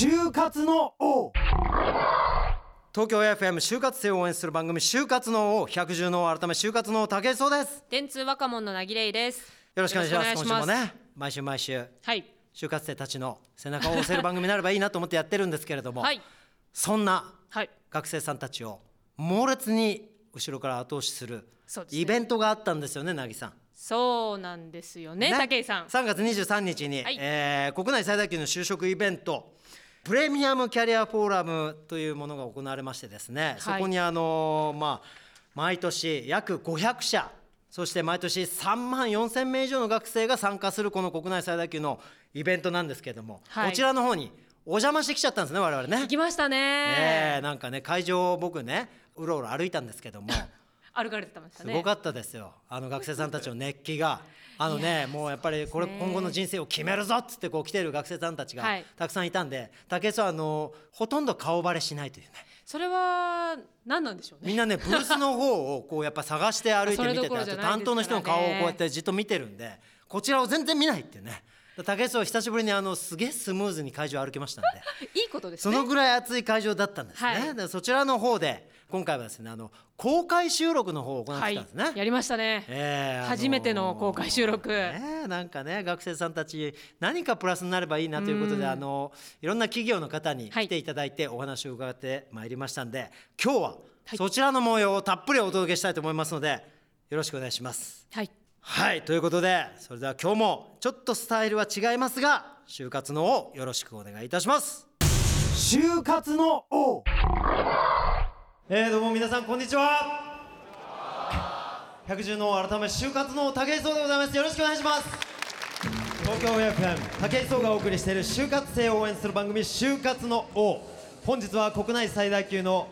就活の王。東京 FM 就活生を応援する番組就活の王百獣の王改め就活の王武井壮です。電通若者のなぎれいです。よろしくお願いします。よろしくお願いします。今週もね毎週毎週はい。就活生たちの背中を押せる番組になればいいなと思ってやってるんですけれども、はい。そんなはい。学生さんたちを猛烈に後ろから後押しするそうですね。イベントがあったんですよね凪さん。そうなんですよね武井さん。3月23日に、はい。えー国内最大級の就職イベントプレミアムキャリアフォーラムというものが行われましてですね、そこにあのーまあ毎年約500社そして毎年3万4千名以上の学生が参加するこの国内最大級のイベントなんですけれども、はい。こちらの方にお邪魔してきちゃったんですね我々ね。行。きましたえねーなんかね会場を僕ねうろうろ歩いたんですけども 歩かれてましたね。すごかったですよ。あの学生さんたちの熱気があのねもうやっぱりこれ今後の人生を決めるぞっつってこう来てる学生さんたちがはい。たくさんいたんで武井さんあのほとんど顔バレしないというね。それは何なんでしょうね。みんなねブースの方をこうやっぱ探して歩いて見ててあどころじゃないと担当の人の顔をこうやってじっと見てるんでこちらを全然見ないっていうね。武井さ久しぶりにあのすげえスムーズに会場を歩きましたんで。いいことですね。そのぐらい熱い会場だったんですね、はい。でそちらの方で今回はですねあの公開収録の方を行ってはいたんですね、やりましたね。えーあのー初めての公開収録。ねえなんかね学生さんたち何かプラスになればいいなということであのいろんな企業の方にはい。来ていただいてお話を伺ってまいりましたんで今日ははい。そちらの模様をたっぷりお届けしたいと思いますのでよろしくお願いします。はい。はい。ということでそれでは今日もちょっとスタイルは違いますが就活のをよろしくお願いいたします。就活の王えー、どうも皆さんこんにちは。百獣の改め就活の武井壮でございます。よろしくお願いします。東京 FM 武井壮がお送りしている就活生を応援する番組就活の王。本日は国内最大級の、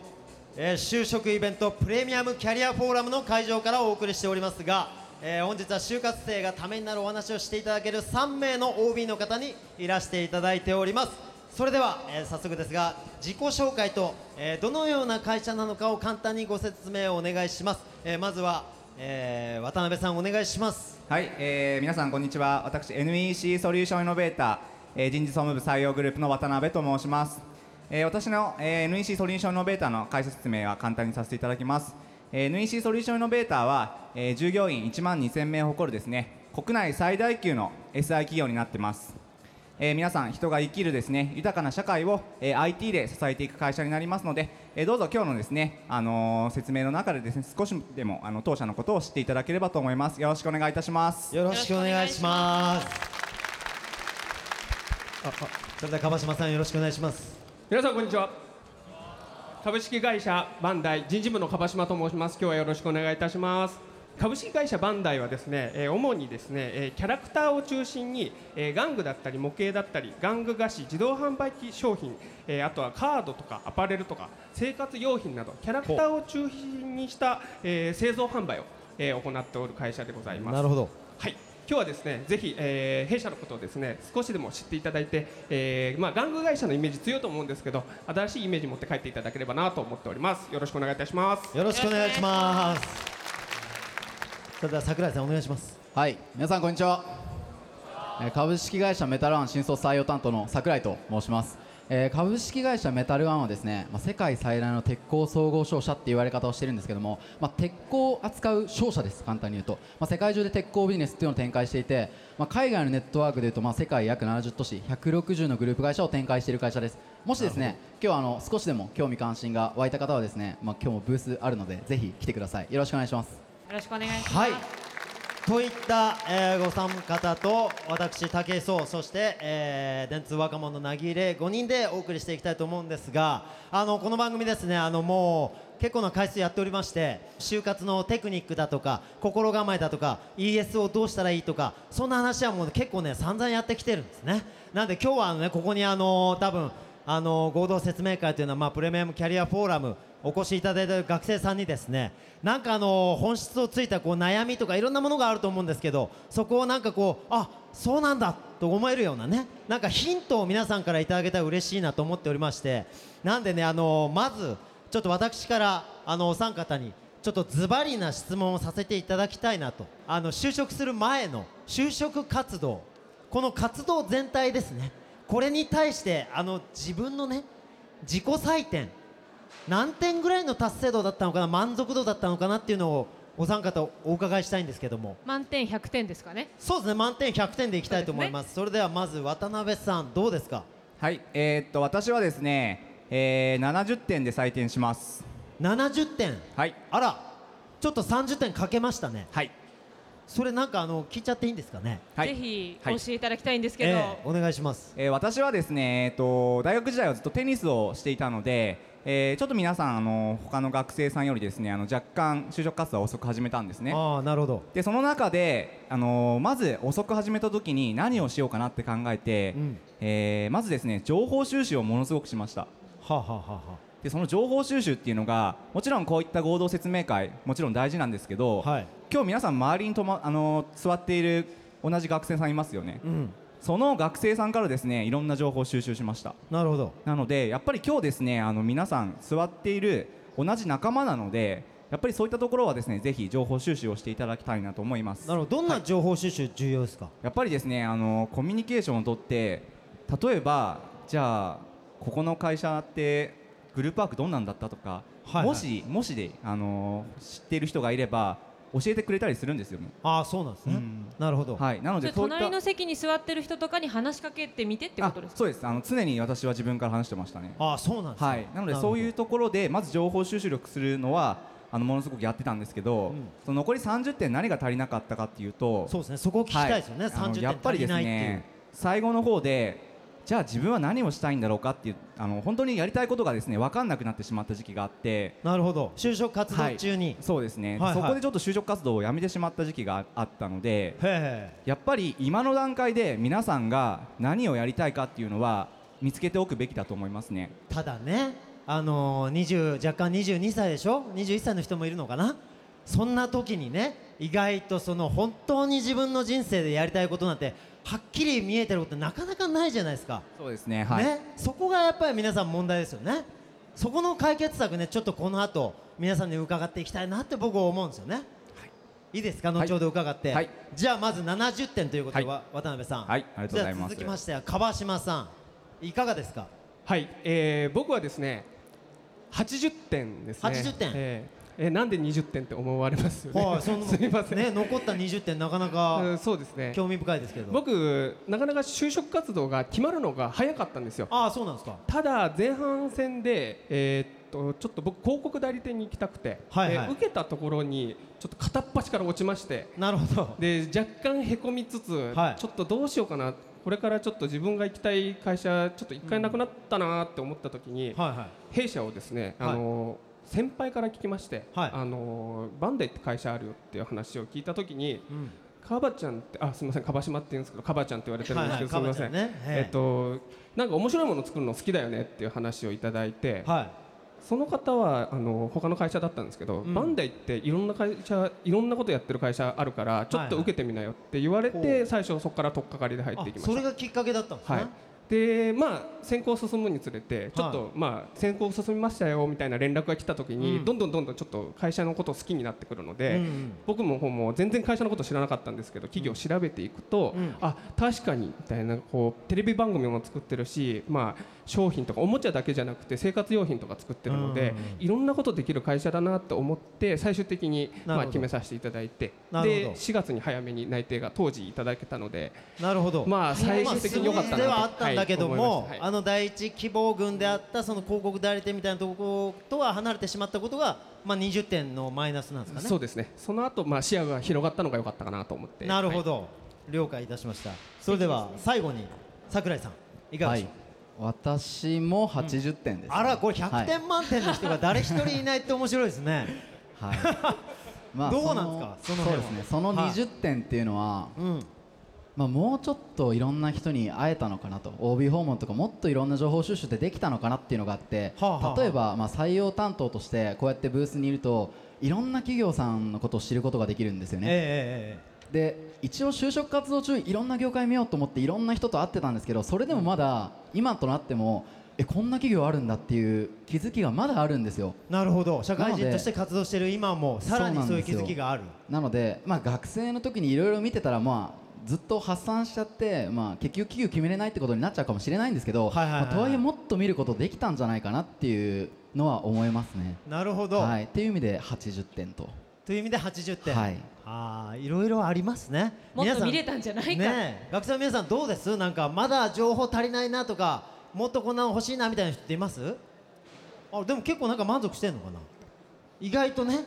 えー就職イベントプレミアムキャリアフォーラムの会場からお送りしておりますが、えー本日は就活生がためになるお話をしていただける3名の OB の方にいらしていただいております。それでは、えー早速ですが自己紹介と、えーどのような会社なのかを簡単にご説明をお願いします、えーまずは、えー渡辺さんお願いします。はい、えー皆さんこんにちは。私 NEC ソリューションイノベーター、えー人事総務部採用グループの渡辺と申します、えー私の、えー NEC ソリューションイノベーターの会社説明は簡単にさせていただきます、えー NEC ソリューションイノベーターは、えー従業員1万2000名を誇るですね国内最大級の SI 企業になってます。えー皆さん人が生きるですね豊かな社会を、えー IT で支えていく会社になりますので、えーどうぞ今日のですね、あのー説明の中でですね少しでもあの当社のことを知っていただければと思います。よろしくお願いいたします。よろしくお願いします。ああそれでは樺島さんよろしくお願いします。皆さんこんにちは。株式会社バンダイ人事部の樺島と申します。今日はよろしくお願いいたします株式会社バンダイはですね、えー主にですね、えーキャラクターを中心に、えー玩具だったり模型だったり玩具菓子自動販売機商品、えーあとはカードとかアパレルとか生活用品などキャラクターを中心にした、えー製造販売を、えー行っておる会社でございますなるほどはい、今日はですね、ぜひ、えー弊社のことをですね、少しでも知っていただいて、えーまあ玩具会社のイメージ強いと思うんですけど、新しいイメージ持って帰っていただければなと思っております。よろしくお願いいたします。よろしくお願いしますそれでは桜井さんお願いします。はい、皆さんこんにちは。えー株式会社メタルワン新卒採用担当の桜井と申します。えー株式会社メタルワンはですね、まあ、世界最大の鉄鋼総合商社って言われ方をしてるんですけども、まあ、鉄鋼を扱う商社です。簡単に言うと、まあ、世界中で鉄鋼ビジネスっていうのを展開していて、まあ、海外のネットワークでいうと、まあ、世界約70都市160のグループ会社を展開している会社です。もしですね今日はあの少しでも興味関心が湧いた方はですね、まあ、今日もブースあるのでぜひ来てください。よろしくお願いします。よろしくお願いします。はい。といった、えーご参方と私武井壮そして、えー電通若者なぎれ5人でお送りしていきたいと思うんですがあのこの番組ですねあのもう結構な回数やっておりまして就活のテクニックだとか心構えだとか ES をどうしたらいいとかそんな話はもう結構ね散々やってきてるんですね。なんで今日はあのねここにあの多分あの合同説明会というのは、まあ、プレミアムキャリアフォーラムお越しいただいた学生さんにですねなんかあの本質をついたこう悩みとかいろんなものがあると思うんですけどそこをなんかこうあそうなんだと思えるようなねなんかヒントを皆さんからいただけたら嬉しいなと思っておりましてなんでねあのまずちょっと私からあのお三方にちょっとズバリな質問をさせていただきたいなとあの就職する前の就職活動この活動全体ですねこれに対してあの自分のね自己採点何点ぐらいの達成度だったのかな満足度だったのかなっていうのをお三方お伺いしたいんですけども。満点100点ですかね。そうですね満点100点でいきたいと思います。それではまず渡辺さんどうですか？はい、えーっと私はですね、えー、70点で採点します。70点？はい、あらちょっと30点かけましたね。はい、それなんかあの聞いちゃっていいんですかね？はい。ぜひはい。教えていただきたいんですけど、ええお願いします。えー私はですね、えーっと大学時代はずっとテニスをしていたので、えーちょっと皆さんあの他の学生さんよりですねあの若干就職活動を遅く始めたんですね。ああなるほど。でその中で、あのーまず遅く始めた時に何をしようかなって考えて、うん。えーまずですね情報収集をものすごくしました。はあ、はあはでその情報収集っていうのがもちろんこういった合同説明会もちろん大事なんですけど、あ、はい。今日皆さん周りにと、まあのー座っている同じ学生さんいますよね。うんその学生さんからですねいろんな情報を収集しました。なるほど。なのでやっぱり今日ですねあの皆さん座っている同じ仲間なのでやっぱりそういったところはですねぜひ情報収集をしていただきたいなと思います。なるほど。どんな情報収集重要ですか、やっぱりですねあのコミュニケーションをとって例えばじゃあここの会社ってグループワークどんなんだったとか、はいはい。もしもしであの知っている人がいれば教えてくれたりするんですよ。ね。ああそうなんですね、うん。なるほど、はい、なのでそういった隣の席に座ってる人とかに話しかけてみてってことですか？あそうです。あの常に私は自分から話してましたね。ああそうなんですね。はい、なのでそういうところでまず情報収集力するのはあのものすごくやってたんですけど、うん。その残り30点何が足りなかったかっていうとそうですね。そこを聞きたいですよね、はい。あの30やっぱりです点足りないっていう、ね最後の方でじゃあ自分は何をしたいんだろうかっていうあの本当にやりたいことがですね分かんなくなってしまった時期があってなるほど。就職活動中に、そうですね、はいはい。そこでちょっと就職活動をやめてしまった時期があったのでやっぱり今の段階で皆さんが何をやりたいかっていうのは見つけておくべきだと思いますね。ただねあのー、20若干22歳でしょ？21歳の人もいるのかな？そんな時にね意外とその本当に自分の人生でやりたいことなんてはっきり見えてることなかなかないじゃないですか、そうですねはい。ね、そこがやっぱり皆さん問題ですよね。そこの解決策ねちょっとこの後皆さんに伺っていきたいなって僕は思うんですよね、い、いですか？後ほど伺って、はい。じゃあまず70点ということで、はい。わ渡辺さん。はいありがとうございます。じゃあ続きましては川島さん。いかがですか？はい、えー、僕はですね80点ですね。80点。えーえーなんで20点って思われますよね、はい、その すみません、ね、残った20点なかなうかんそうですね。興味深いですけど。僕なかなか就職活動が決まるのが早かったんですよ。ああ、そうなんですか。ただ前半戦で、えーっとちょっと僕広告代理店に行きたくて、はいはい。で受けたところにちょっと片っ端から落ちましてなるほど。で若干へこみつつ、はい。ちょっとどうしようかなこれからちょっと自分が行きたい会社ちょっと一回なくなったなって思った時に、はいは弊社をですね、あの先輩から聞きまして、はいあのバンダイって会社あるよっていう話を聞いた時にい。うん。カバちゃんってあすみませんカバ島って言うんですけどカバちゃんって言われてるんですけど、はいはいすみません、ねえええっとなんか面白いものを作るの好きだよねっていう話をいただいて、はい。その方はあの他の会社だったんですけど、うんバンダイっていろんな会社いろんなことやってる会社あるからちょっと受けてみなよって言われて、はいはい最初そこから取っかかりで入っあていきましたそれがきっかけだったんですね。はいでまあ選考進むにつれてちょっと、まあ選考進みましたよみたいな連絡が来た時に、うん。どんどんどんどんちょっと会社のことを好きになってくるので、僕も方も全然会社のこと知らなかったんですけど企業を調べていくと、うん。あ確かにみたいなこうテレビ番組も作ってるし、まあ、商品とかおもちゃだけじゃなくて生活用品とか作ってるので、うんいろんなことできる会社だなと思って最終的に、まあ、決めさせていただいてで4月に早めに内定が当時いただけたのでなるほど。まあ最終的に良かったなとではあったんだけども、はい。あの第一希望軍であったその広告代理店みたいなところとは離れてしまったことが、まあ20点のマイナスなんですかね。そうですね。その後、まあ視野が広がったのが良かったかなと思って。はいなるほど、了解いたしました。それでは最後に桜井さんいかがはいでしょう？私も80点です、あらこれ100はい点満点の人が誰一人いないって面白いですね。はい。まどうなんですか？そのそうですね。そのはい。20点っていうのは、うん。まあ、もうちょっといろんな人に会えたのかなと。OB 訪問とかもっといろんな情報収集ってできたのかなっていうのがあって、はあはあ。はあ例えば、まあ、採用担当としてこうやってブースにいるといろんな企業さんのことを知ることができるんですよね。ええ。で一応就職活動中いろんな業界見ようと思っていろんな人と会ってたんですけどそれでもまだ今となってもえこんな企業あるんだっていう気づきがまだあるんですよ。なるほど。社会人として活動している今もさらにそういう気づきがある。なので、まあ、学生の時にいろいろ見てたらまあずっと発散しちゃって、まあ、結局企業決めれないってことになっちゃうかもしれないんですけど、はいはいはい。はいまあとはいえもっと見ることできたんじゃないかなっていうのは思いますね。なるほど、はい、っていう意味で80点と。という意味で80点、はい。あーいろいろありますね。皆さん。もっと見れたんじゃないか、ねえ。学生の皆さんどうです？なんかまだ情報足りないなとかもっとこんなの欲しいなみたいな人っています？あでも結構なんか満足してんのかな？意外とね。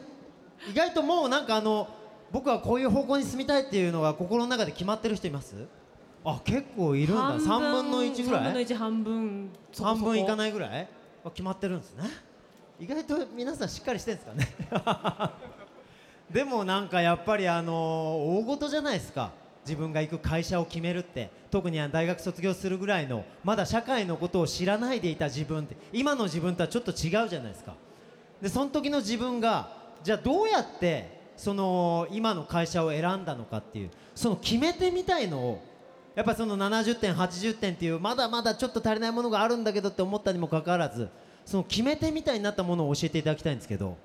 意外ともうなんかあの僕はこういう方向に進みたいっていうのが心の中で決まってる人います？あ結構いるんだ。3分。の1ぐら3分のい1半分。そ半分いかないぐらいあ決まってるんですね。意外と皆さんしっかりしてるんですかねでもなんかやっぱりあの大事じゃないですか。自分が行く会社を決めるって。特に大学卒業するぐらいのまだ社会のことを知らないでいた自分って。今の自分とはちょっと違うじゃないですか。でその時の自分がじゃあどうやってその今の会社を選んだのかっていうその決め手みたいのをやっぱその70点80点っていうまだまだちょっと足りないものがあるんだけどって思ったにもかかわらずその決め手みたいになったものを教えていただきたいんですけど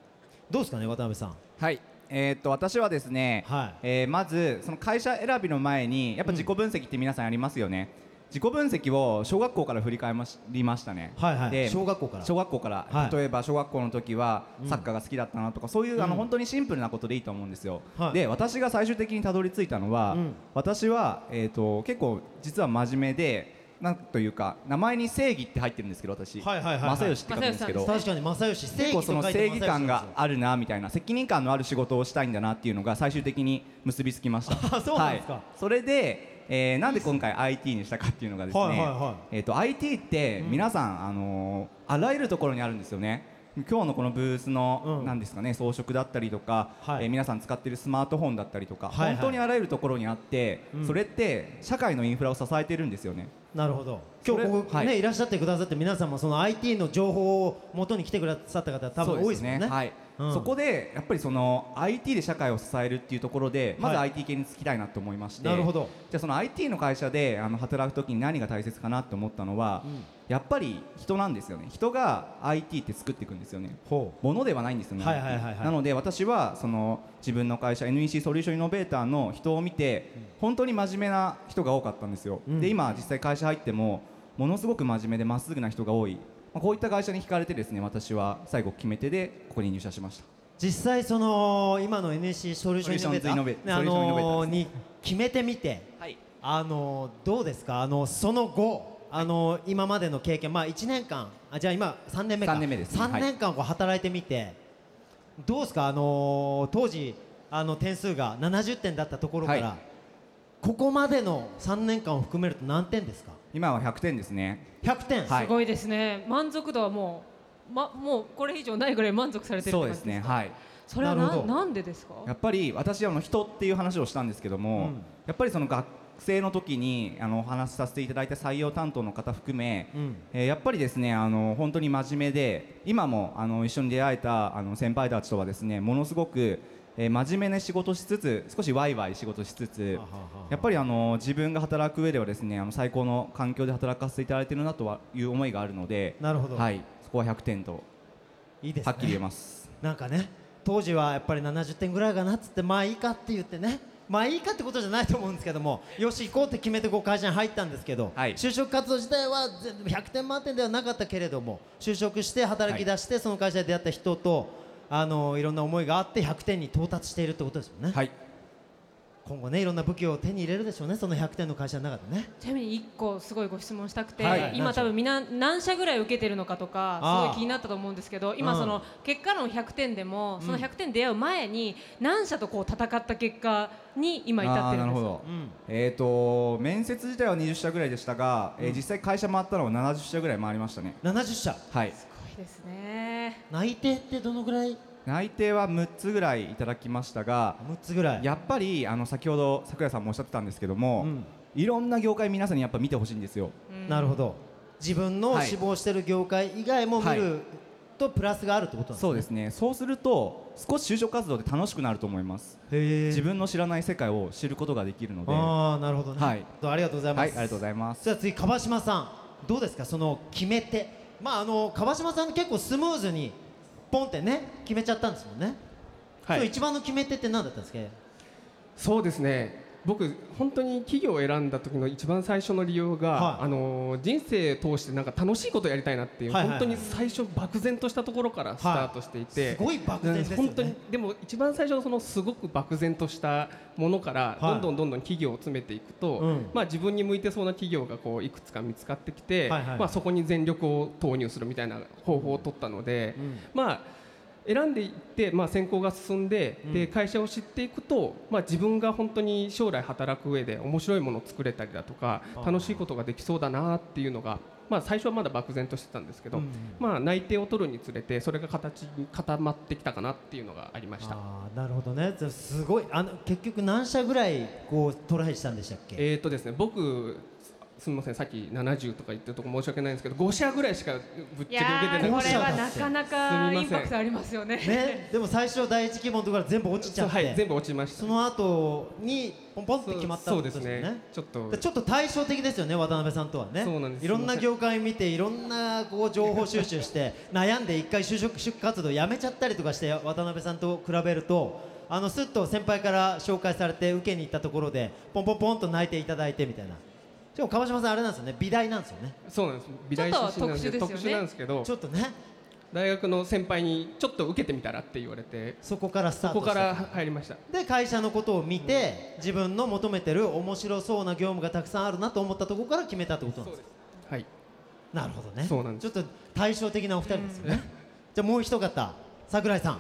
どうですかね渡辺さん。はい。えーっと私はですね、はい。えーまずその会社選びの前にやっぱ自己分析って皆さんやりますよね、自己分析を小学校から振り返りましたね、はいはい。で小学校から。小学校から、はい。例えば小学校の時はサッカーが好きだったなとか、そういう、あのうん。本当にシンプルなことでいいと思うんですよ、はい。で私が最終的にたどり着いたのは、うん。私は、えー、と結構実は真面目でなんというか名前に正義って入ってるんですけど私、はいはいはいはい。正義って書くんですけど。確かに正義正義結構その正義感があるなみたいな責任感のある仕事をしたいんだなっていうのが最終的に結びつきました。あそうなんですか。はい、それで、えーなんで今回 IT にしたかっていうのがですね、はいはいはい。えー、と IT って皆さん、あのーあらゆるところにあるんですよね今日のこのブースの、うん。なんですかね装飾だったりとか、はい。えー皆さん使っているスマートフォンだったりとか、本当にあらゆるところにあって、うん。それって社会のインフラを支えてるんですよね。なるほど。今日ここ、はい。ねいらっしゃってくださって皆さんもその IT の情報を元に来てくださった方多分多いですね。はい。うん。そこでやっぱりその IT で社会を支えるっていうところでまずはい IT 系に就きたいなと思いまして、なるほど。じゃあその IT の会社であの働くときに何が大切かなと思ったのは、やっぱり人なんですよね。人が IT って作っていくんですよね。ほものではないんですよね、はいはいはいはい。なので私はその自分の会社 NEC ソリューションイノベーターの人を見て、本当に真面目な人が多かったんですよ、うん。で今実際会社入ってもものすごく真面目でまっすぐな人が多い、まあ、こういった会社に惹かれてですね私は最後決め手でここに入社しました。実際その今の NSC ソリューションイノベーターのに決めてみてはい。あのどうですか？あのその後あの今までの経験まあ1年間あじゃあ今3年目か。三年目ですね。3年間こう働いてみてどうですか？あの当時あの点数が70点だったところから、はい。ここまでの3年間を含めると何点ですか？今は100点ですね。100点、はい。すごいですね。満足度はもう、ま、もうこれ以上ないぐらい満足されてるそうで感じですか？すね。はい。それはななんでですか？やっぱり私あの人っていう話をしたんですけども、うん。やっぱりその学生の時にあのお話しさせていただいた採用担当の方含め、うん。えーやっぱりですねあの本当に真面目で今もあの一緒に出会えたあの先輩たちとはですねものすごく、えー真面目な仕事しつつ少しワイワイ仕事しつつやっぱりあの自分が働く上ではですねあの最高の環境で働かせていただいているなとはいう思いがあるのでなるほど、はい、そこは100点といいですね。はっきり言えます。なんかね当時はやっぱり70点ぐらいかなっつってまあいいかって言ってねまあいいかってことじゃないと思うんですけどもよし行こうって決めてこう会社に入ったんですけど、はい。就職活動自体は全部100点満点ではなかったけれども就職して働き出して、その会社で出会った人とあのいろんな思いがあって100点に到達しているってことですよね、はい今後ねいろんな武器を手に入れるでしょうねその100点の会社の中でね。ちなみに一個すごいご質問したくて、はい。今多分みんな何社ぐらい受けてるのかとかすごい気になったと思うんですけど今うん。その結果論100点でもその100点出会う前に何社とこう戦った結果に今至ってるんですよ。あーなるほど、うん。えー、と面接自体は20社ぐらいでしたが、えー実際会社回ったのは70社ぐらい回りましたね。70社。はい。すごいですね。内定ってどのぐらい内定は6つぐらいいただきましたが6つぐらい。やっぱりあの先ほど桜井さんもおっしゃってたんですけども、うん。いろんな業界皆さんにやっぱ見てほしいんですよ。うん。なるほど。自分のはい。志望してる業界以外も見はい。るとプラスがあるってことなんですね。そうですね。そうすると少し就職活動で楽しくなると思います。自分の知らない世界を知ることができるので。はああなるほどね、はい。どうありがとうございます、いありがとうございます。じゃあ次川島さん。どうですか？その決め手。まああの川島さん結構スムーズにポンってね決めちゃったんですもんね、はい。そう一番の決め手って何だったんですか？そうですね僕本当に企業を選んだ時の一番最初の理由が、はい。あの人生通してなんか楽しいことをやりたいなっていう、はいはいはい。本当に最初漠然としたところからスタートしていて、すごい漠然ですよね。本当にでも一番最初のそのすごく漠然としたものからはい。どんどんどんどん企業を詰めていくと、うん。まあ自分に向いてそうな企業がこういくつか見つかってきて、はいはい。まあそこに全力を投入するみたいな方法を取ったので、うん。まあ選んでいって、まあ、選考が進んで,、で会社を知っていくと、まあ、自分が本当に将来働く上で面白いものを作れたりだとか楽しいことができそうだなっていうのが、まあ、最初はまだ漠然としてたんですけど、うんまあ、内定を取るにつれてそれが形に固まってきたかなっていうのがありました。あーなるほどね。すごいあの結局何社ぐらいこうトライしたんでしたっけ、えーとですね、僕すみませんさっき70とか言ってるとこ申し訳ないんですけど5社ぐらいしかぶっちいゃけ受けてなくてやーこれはなかなすかインパクトありますよね。ね、でも最初第一希望のところから全部落ちちゃって、はい全部落ちました。その後にポンポンって決まったってそうことですよね。ね。ちょっと。でちょっと対照的ですよね渡辺さんとはね。そうなんです。いろんな業界見ていろんなこう情報収集して 悩んで一回就職就活動やめちゃったりとかして渡辺さんと比べるとあのスッと先輩から紹介されて受けに行ったところでポンポンポンと泣いていただいてみたいなしかも川島さんあれなんですよね。美大なんですよね。そうなんです。美大出身なんで特殊ですよね。特殊なんですけどちょっとね。大学の先輩にちょっと受けてみたらって言われてそこからスタートそこから入りました。で会社のことを見て自分の求めてる面白そうな業務がたくさんあるなと思ったところから決めたってことなんですか？はい。なるほどね。そうなんです。ちょっと対照的なお二人ですよね。じゃあもう一方桜井さん、、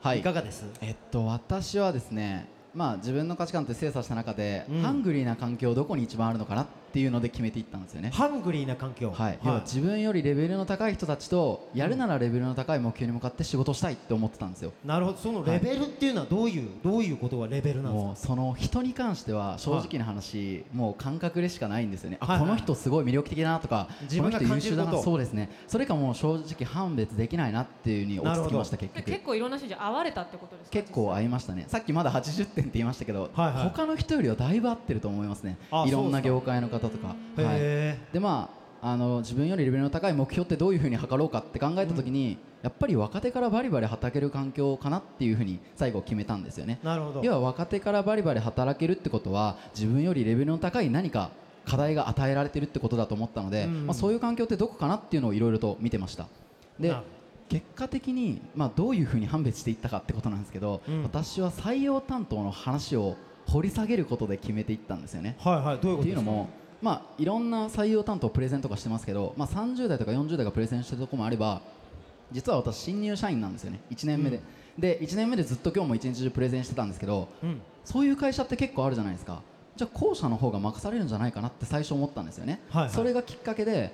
はい。いかがです？えっと私はですねまあ自分の価値観って精査した中で、うん。ハングリーな環境どこに一番あるのかなっていうので決めていったんですよね。ハングリーな環境。はい、要は自分よりレベルの高い人たちとやるならレベルの高い目標に向かって仕事したいって思ってたんですよ。なるほど。そのレベルっていうのはどういう、どういうことがレベルなんもですうその人に関しては正直な話、もう感覚でしかないんですよね、はいはい。あこの人すごい魅力的だなとか自分がこの人優秀だな感じること。そうですね。それかもう正直判別できないなっていうふうに落ち着きました結で局結構いろんな人に会われたってことですか？結構合いましたね。さっきまだ80点って言いましたけど、はいはい。他の人よりはだいぶ合ってると思いますね。あいろんな業界の方とか、はい、へでまああの自分よりレベルの高い目標ってどういうふうに測ろうかって考えた時に、やっぱり若手からバリバリ働ける環境かなっていうふうに最後決めたんですよね。なるほど。要は若手からバリバリ働けるってことは自分よりレベルの高い何か課題が与えられてるってことだと思ったので、うん。まあ、そういう環境ってどこかなっていうのをいろいろと見てました。で結果的に、まあ、どういうふうに判別していったかってことなんですけど、うん。私は採用担当の話を掘り下げることで決めていったんですよね。はいはい。どういうことですか？っていうのも、まあ、いろんな採用担当プレゼンとかしてますけど、まあ、30代とか40代がプレゼンしてるところもあれば実は私新入社員なんですよね。1年目で、で1年目でずっと今日も一日中プレゼンしてたんですけどうん。そういう会社って結構あるじゃないですか。じゃあ後者の方が任されるんじゃないかなって最初思ったんですよね、はいはい。それがきっかけで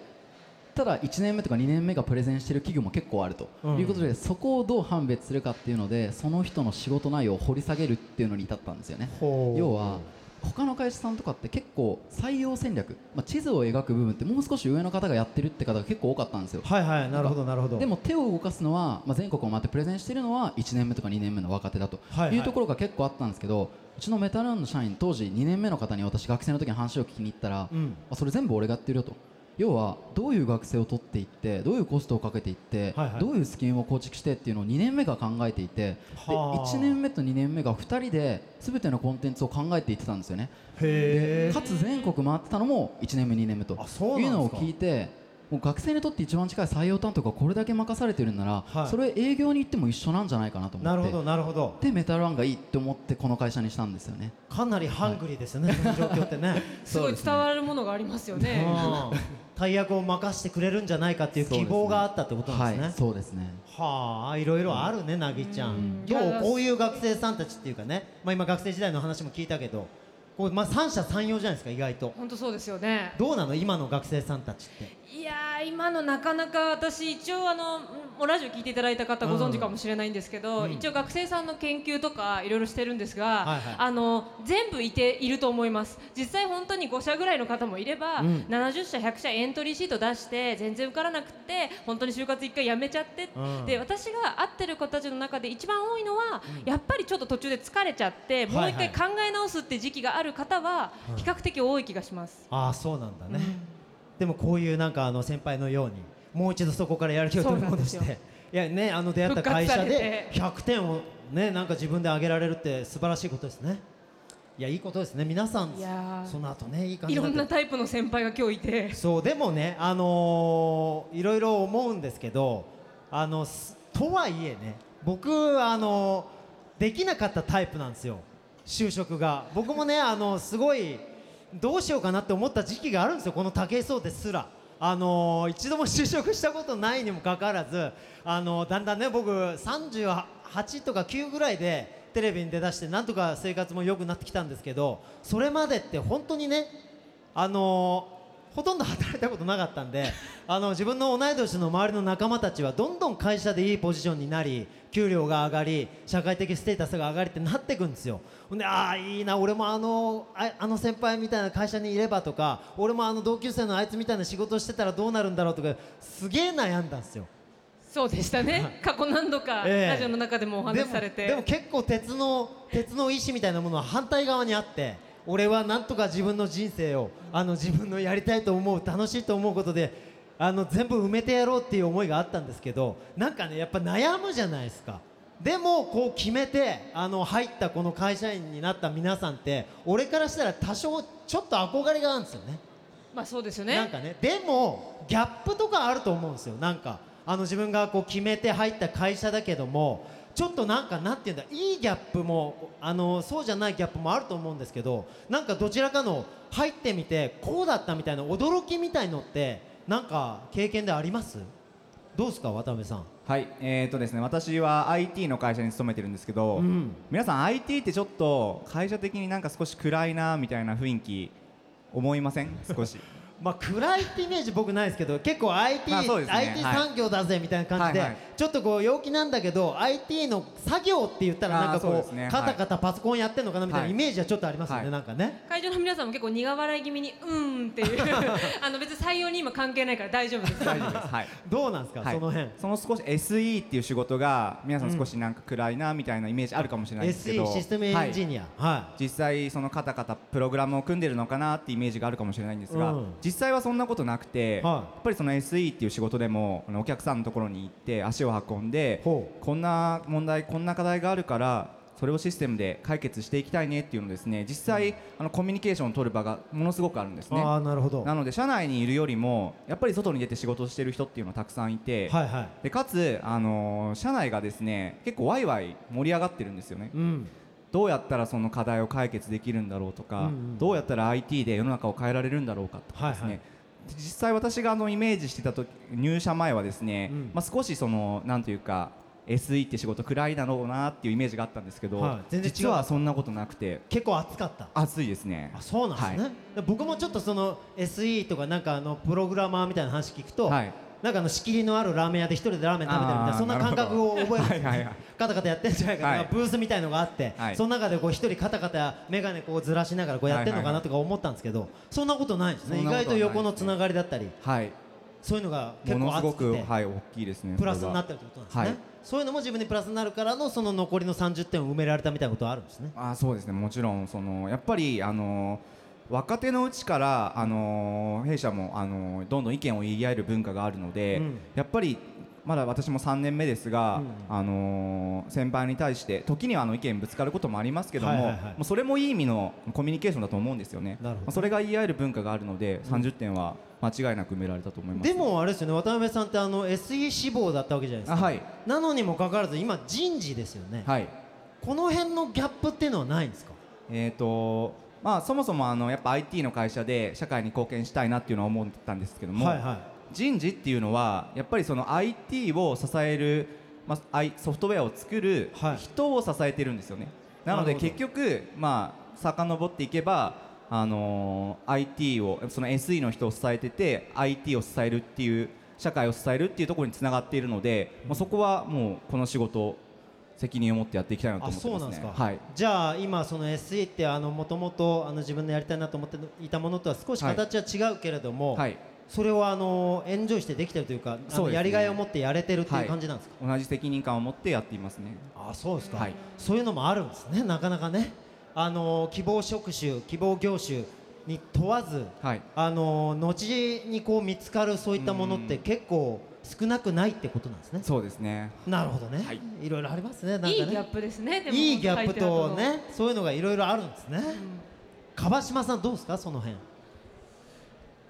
ただ1年目とか2年目がプレゼンしてる企業も結構あるとうん。いうことで、そこをどう判別するかっていうのでその人の仕事内容を掘り下げるっていうのに至ったんですよね。要は他の会社さんとかって結構採用戦略、まあ、地図を描く部分ってもう少し上の方がやってるって方が結構多かったんですよ。はいはいなるほどなるほど。でも手を動かすのは、まあ、全国を回ってプレゼンしてるのは1年目とか2年目の若手だとはいはい。いうところが結構あったんですけど、うちのメタルーンの社員当時2年目の方に私学生の時に話を聞きに行ったら、うん。あそれ全部俺がやってるよと要はどういう学生を取っていってどういうコストをかけていって、はいはい。どういうスキームを構築してっていうのを2年目が考えていてではあ。1年目と2年目が2人で全てのコンテンツを考えていってたんですよね。かつ全国回ってたのも1年目2年目というのを聞いてもう学生にとって一番近い採用担当がこれだけ任されてるんなら、はい。それ営業に行っても一緒なんじゃないかなと思って。なるほどなるほど。でメタルワンがいいって思ってこの会社にしたんですよね。かなりハングリーですよね、その状況ってね。すごい伝わるものがありますよね。うん大役を任せてくれるんじゃないかっていう希望があったってことなんですね。はいそうですね。はあいろいろあるねなぎちゃうん。んどうこういう学生さんたちっていうかね、まあ、今学生時代の話も聞いたけどこう、まあ、三者三様じゃないですか意外と。本当そうですよね。どうなの？今の学生さんたちって。いやー今のなかなか私一応あのもうラジオ聞いていただいた方ご存知かもしれないんですけど、うん。一応学生さんの研究とかいろいろしてるんですが、はいはい。あの全部いていると思います。実際本当に5社ぐらいの方もいれば、うん。70社100社エントリーシート出して全然受からなくて本当に就活1回やめちゃって、うん。で私が会ってる子たちの中で一番多いのは、やっぱりちょっと途中で疲れちゃってもう一回考え直すって時期がある方は比較的多い気がします。ああそうなんだね、でもこういうなんかあの先輩のようにもう一度そこからやる気を取り戻して。いやねあの出会った会社で復活さ100点をねなんか自分で上げられるって素晴らしいことですね。いやいいことですね。皆さんいやー。その後ねいい感じいろんなタイプの先輩が今日いて。そうでもねあのーいろいろ思うんですけどあのすとはいえね僕あのーできなかったタイプなんですよ。就職が。僕もねあのすごいどうしようかなって思った時期があるんですよ。この武井壮ですらあの一度も就職したことないにもかかわらずあのだんだんね僕38とか9ぐらいでテレビに出だしてなんとか生活も良くなってきたんですけどそれまでって本当にねあのほとんど働いたことなかったんで あの自分の同い年の周りの仲間たちはどんどん会社でいいポジションになり給料が上がり社会的ステータスが上がりってなっていくんですよ。ほんでああいいな俺もあのああの先輩みたいな会社にいればとか俺もあの同級生のあいつみたいな仕事をしてたらどうなるんだろうとかすげえ悩んだんですよ。そうでしたね。過去何度かええ。ラジオの中でもお話しされて、でも結構鉄の鉄の意志みたいなものは反対側にあって俺はなんとか自分の人生をあの自分のやりたいと思う楽しいと思うことであの全部埋めてやろうっていう思いがあったんですけどなんかねやっぱ悩むじゃないですか。でもこう決めてあの入ったこの会社員になった皆さんって俺からしたら多少ちょっと憧れがあるんですよね。まあそうですよね。なんかねでもギャップとかあると思うんですよ。なんかあの自分がこう決めて入った会社だけどもちょっとなんかなんていうんだ。いいギャップもあのそうじゃないギャップもあると思うんですけどなんかどちらかの入ってみてこうだったみたいな驚きみたいのってなんか経験であります？どうですか渡辺さん？はい、えーとですね、私は IT の会社に勤めてるんですけど、うん。皆さん IT ってちょっと会社的になんか少し暗いなみたいな雰囲気思いません？少し まあ暗いってイメージ僕ないですけど結構 IT,、まあね。IT はい。産業だぜみたいな感じで、はいはい。ちょっとこう陽気なんだけど IT の作業って言ったらなんかこうね。カタカタパソコンやってんのかなみたいなはい。イメージはちょっとありますよね、はい。なんかね。会場の皆さんも結構苦笑い気味にうーんっていう。あの別に採用に今関係ないから大丈夫です。大丈夫です、はい。どうなんですか、はい。その辺。その少し SE っていう仕事が皆さん少しなんか暗いなみたいなイメージあるかもしれないんですけど、SE システムエンジはい。ニアは実際そのカタカタプログラムを組んでるのかなってイメージがあるかもしれないんですが、うん実際はそんなことなくて、はい。やっぱりその SE っていう仕事でもお客さんのところに行って足を運んでほこんな問題こんな課題があるからそれをシステムで解決していきたいねっていうのをですね。実際、あのコミュニケーションを取る場がものすごくあるんですね。なるほど。なので社内にいるよりもやっぱり外に出て仕事をしている人っていうのはたくさんいて、はいはい。でかつ、あのー社内がですね結構ワイワイ盛り上がってるんですよね。うんどうやったらその課題を解決できるんだろうとか、うんうん。どうやったら IT で世の中を変えられるんだろうかとかですね、はい。はい実際私があのイメージしてた時入社前はですね、うん。まあ、少しそのなんというか SE って仕事暗いだろうなっていうイメージがあったんですけど、はい。実はそんなことなくて。結構暑かった。暑いですね。あそうなんですね、はい。で僕もちょっとその SE とかなんかあのプログラマーみたいな話聞くと、はいなんかあの仕切りのあるラーメン屋で一人でラーメン食べてるみたいなそんな感覚を覚える。んですよ、ねなるほど。はいカタカタやってんじゃないかとか、はい。ブースみたいのがあって、はい。その中でこう一人カタカタ眼鏡こうずらしながらこうやってんのかなとか思ったんですけど、そんなことないんですね。意外と横のつながりだったりはい。そういうのが結構ものすご熱くて、く、はい、大きいですねプラスになってるってことなんですね、はいそういうのも自分にプラスになるからのその残りの30点を埋められたみたいなことは。あるんですねはあそうですねもちろんそのやっぱりあの若手のうちからあの弊社もあのどんどん意見を言い合える文化があるので、うん。やっぱりまだ私も3年目ですが、あの先輩に対して時にはあの意見ぶつかることもありますけども,、もうそれもいい意味のコミュニケーションだと思うんですよね。なるほど。まあそれが言い合える文化があるので、30点は間違いなく埋められたと思います。でもあれですよね渡辺さんってあの SE 志望だったわけじゃないですか。あはい。なのにもかかわらず今人事ですよね、はい。この辺のギャップっていうのはないんですか？えーとまあ、そもそもあのやっぱ IT の会社で社会に貢献したいなっていうのは思ってたんですけども、はい。はい人事っていうのはやっぱりその IT を支える、まあ、ソフトウェアを作るはい。人を支えてるんですよね、なのでなるほど。結局まあ遡っていけばあのー IT をその SE の人を支えてて IT を支えるっていう社会を支えるっていうところにつながっているので、まあ、そこはもうこの仕事責任を持ってやっていきたいなとあ思ってそうなんですか、ますねはい。じゃあ今その SE ってあのもともとあの自分でやりたいなと思っていたものとは少し形は違うけれども、はい。それをあのエンジョイしてできてるというかあそうやりがいを持ってやれてるっていうはい感じなんですか、同じ責任感を持ってやっていますね。あそうですか、はい。そういうのもあるんですねなかなかね。あの希望職種希望業種に問わず、はい。あの後にこう見つかるそういったものって結構少なくないってことなんですね。そうですね。なるほどね、はい。い、ろいろありますね。なんかね。いいギャップですね。でもいいギャップとねそういうのがいろいろあるんですね、川島さんどうですか？その辺。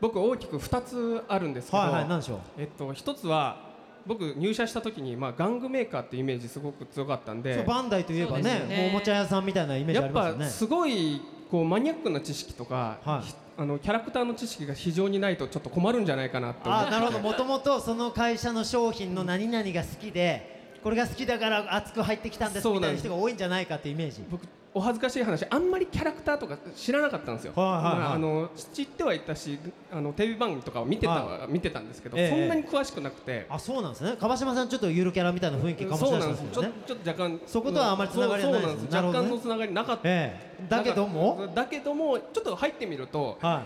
僕大きく2つあるんですけど、はいはい何でしょう？えっと、1つは僕入社した時に、まあ、玩具メーカーっていうイメージすごく強かったんでバンダイといえばねねもうおもちゃ屋さんみたいなイメージあやっりますよね。ぱすごいこうマニアックな知識とか、はい。ひあのキャラクターの知識が非常にないとちょっと困るんじゃないかなって思って。あなるほど。もともとその会社の商品の何々が好きでこれが好きだから熱く入ってきたんですみたいな人が多いんじゃないかってイメージ。僕お恥ずかしい話あんまりキャラクターとか知らなかったんですよ、はいはいはい。まああの知ってはいたしあのテレビ番組とかを見てた、は見てたんですけど、ええ。そんなに詳しくなくて、あそうなんですね。川島さんちょっとゆるキャラみたいな雰囲気かもしれそうないですよ。ねちょちょっと若干そことはあまりつながりはないですね。若干のつながりなかった、ええ。だけども？だけどもちょっと入ってみるとは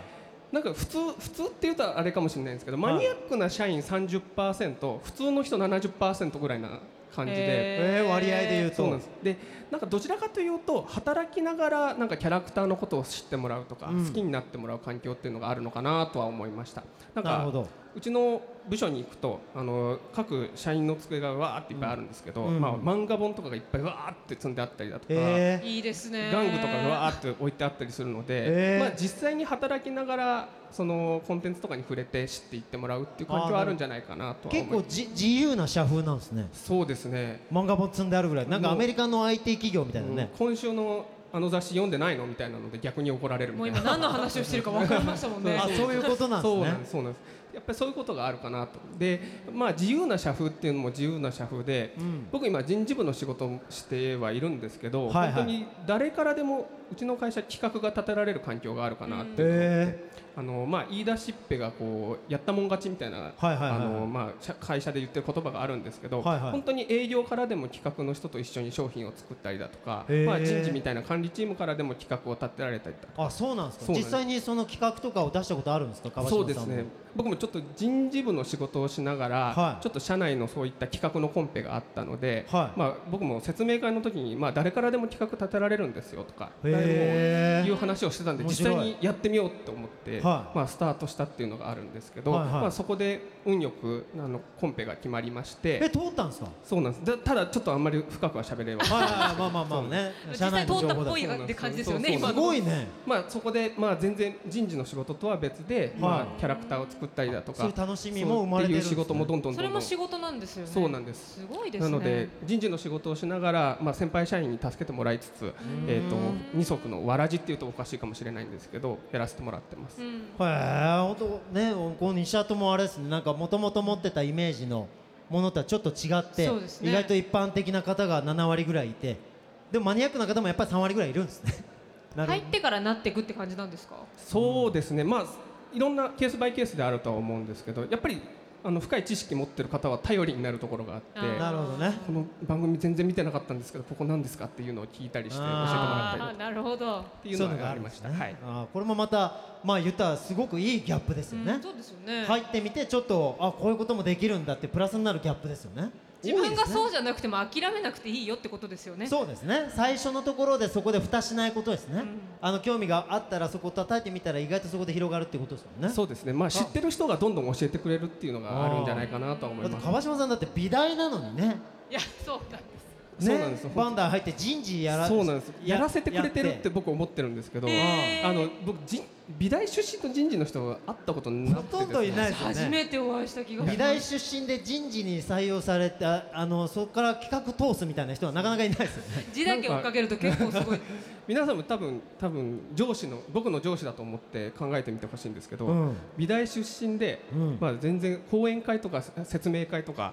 なんか普通普通っていうとあれかもしれないんですけど、はい。マニアックな社員30%普通の人70%ぐらいな感じで。いえー。割合で言うと。そうなんです。でなんかどちらかというと働きながらなんかキャラクターのことを知ってもらうとか、うん。好きになってもらう環境っていうのがあるのかなとは思いました。なんかなるほどうちの部署に行くとあの各社員の机がわーっていっぱいあるんですけど、うん。まあ、漫画本とかがいっぱいわーって積んであったりだとか、えいいですね。玩具とかがわーって置いてあったりするので、えー。まあ、実際に働きながらそのコンテンツとかに触れて知っていってもらうっていう環境はあるんじゃないかなとー、は思い結構じ自由な社風なんですね。そうですね。漫画本積んであるぐらい。なんかアメリカの IT 企業みたいなね、今週のあの雑誌読んでないのみたいなので逆に怒られるみもうたいな。今何の話をしてるか分かりましたもんね。あそういうことなんですね。そうなんです。そうなんですやっぱりそういうことがあるかなと。でまあ自由な社風っていうのも自由な社風で、うん。僕今人事部の仕事をしてはいるんですけど、はいはい。本当に誰からでもうちの会社企画が立てられる環境があるかなってあのまあ、言い出しっぺがこうやったもん勝ちみたいな、会社で言ってる言葉があるんですけど、はいはい。本当に営業からでも企画の人と一緒に商品を作ったりだとか、まあ、人事みたいな管理チームからでも企画を立てられたりだとか。あそうなんですか。実際にその企画とかを出したことあるんですか？そうですね僕もちょっと人事部の仕事をしながら、はい。ちょっと社内のそういった企画のコンペがあったので、はい。まあ、僕も説明会の時に、まあ、誰からでも企画立てられるんですよとかいう話をしてたんで実際にやってみようと思って、はい。まあ、スタートしたっていうのがあるんですけど、はいはい。まあ、そこで運よくあのコンペが決まりましてえ通ったんですか？そうなんです。でただちょっとあんまり深くは喋れません。はいはい。まあまあまあね。実際通ったっぽい社内の情報だって感じですよそうそうねすごいね。まあ、そこで、まあ、全然人事の仕事とは別で、まはい。あ、キャラクターを作ったりだとかそういう楽しみも生まれてるねそうっていう仕事もどんどんそれも仕事なんですよね。そうなんです。すごいですね。なので人事の仕事をしながら、まあ、先輩社員に助けてもらいつつ、えー、と二足のわらじっていうとおかしいかもしれないんですけどやらせてもらってます、うん。へえ本当ねこの西社ともあれですね。なんかもともと持ってたイメージのものとはちょっと違って、ね。意外と一般的な方が7割ぐらいいてでもマニアックな方もやっぱり3割ぐらいいるんですね。入ってからなっていくって感じなんですか？そうですね。まあいろんなケースバイケースであるとは思うんですけどやっぱりあの深い知識持ってる方は頼りになるところがあってなるほどね。この番組全然見てなかったんですけどここ何ですかっていうのを聞いたりして教えてもらったりなるほど。っていうのがありました。はい。あーこれもまたまあ言ったらすごくいいギャップですよね。うん、そうですよね。入ってみてちょっとあこういうこともできるんだってプラスになるギャップですよね自分がそうじゃなくても諦めなくていいよってことですよね。ですねそうですね。最初のところでそこで蓋しないことですね、ん。あの興味があったらそこ叩いてみたら意外とそこで広がるってことですよね。そうですね。まあ知ってる人がどんどん教えてくれるっていうのがあるんじゃないかなとは思います。川島さんだって美大なのにね。いやそうなんですそうなんです。よバンダー入って人事やらそうなんです。やらせてくれてるっやて。僕思ってるんですけど、へー。あの僕じ美大出身の人事の人は会ったことなくてほとんどいないです初めてお会いした気が美大出身で人事に採用されたあのそこから企画通すみたいな人はなかなかいないですよね。時代劇を追っかけると結構すごい。皆さんも多分多分上司の僕の上司だと思って考えてみてほしいんですけど、うん。美大出身で、うん。まあ、全然講演会とか説明会とかな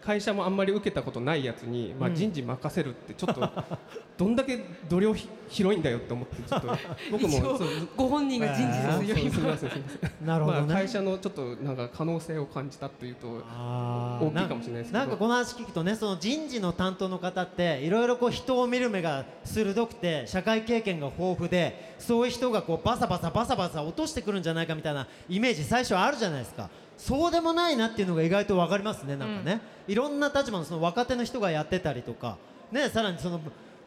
会社もあんまり受けたことないやつに、まあ、うん。人事任せるってちょっと どんだけ度量ひ広いんだよって思ってちょっと 僕もご本人が人事ですよ今。すみませんすみません。なるほどね、まあ、会社のちょっとなんか可能性を感じたというと大きいかもしれないですけど。なんかこの話聞くとねその人事の担当の方っていろいろこう人を見る目が鋭くて社会経験が豊富でそういう人がこうバサバサバサバサ落としてくるんじゃないかみたいなイメージ最初あるじゃないですかそうでもないなっていうのが意外と分かりますねなんかね、いろんな立場のその若手の人がやってたりとかねさらにその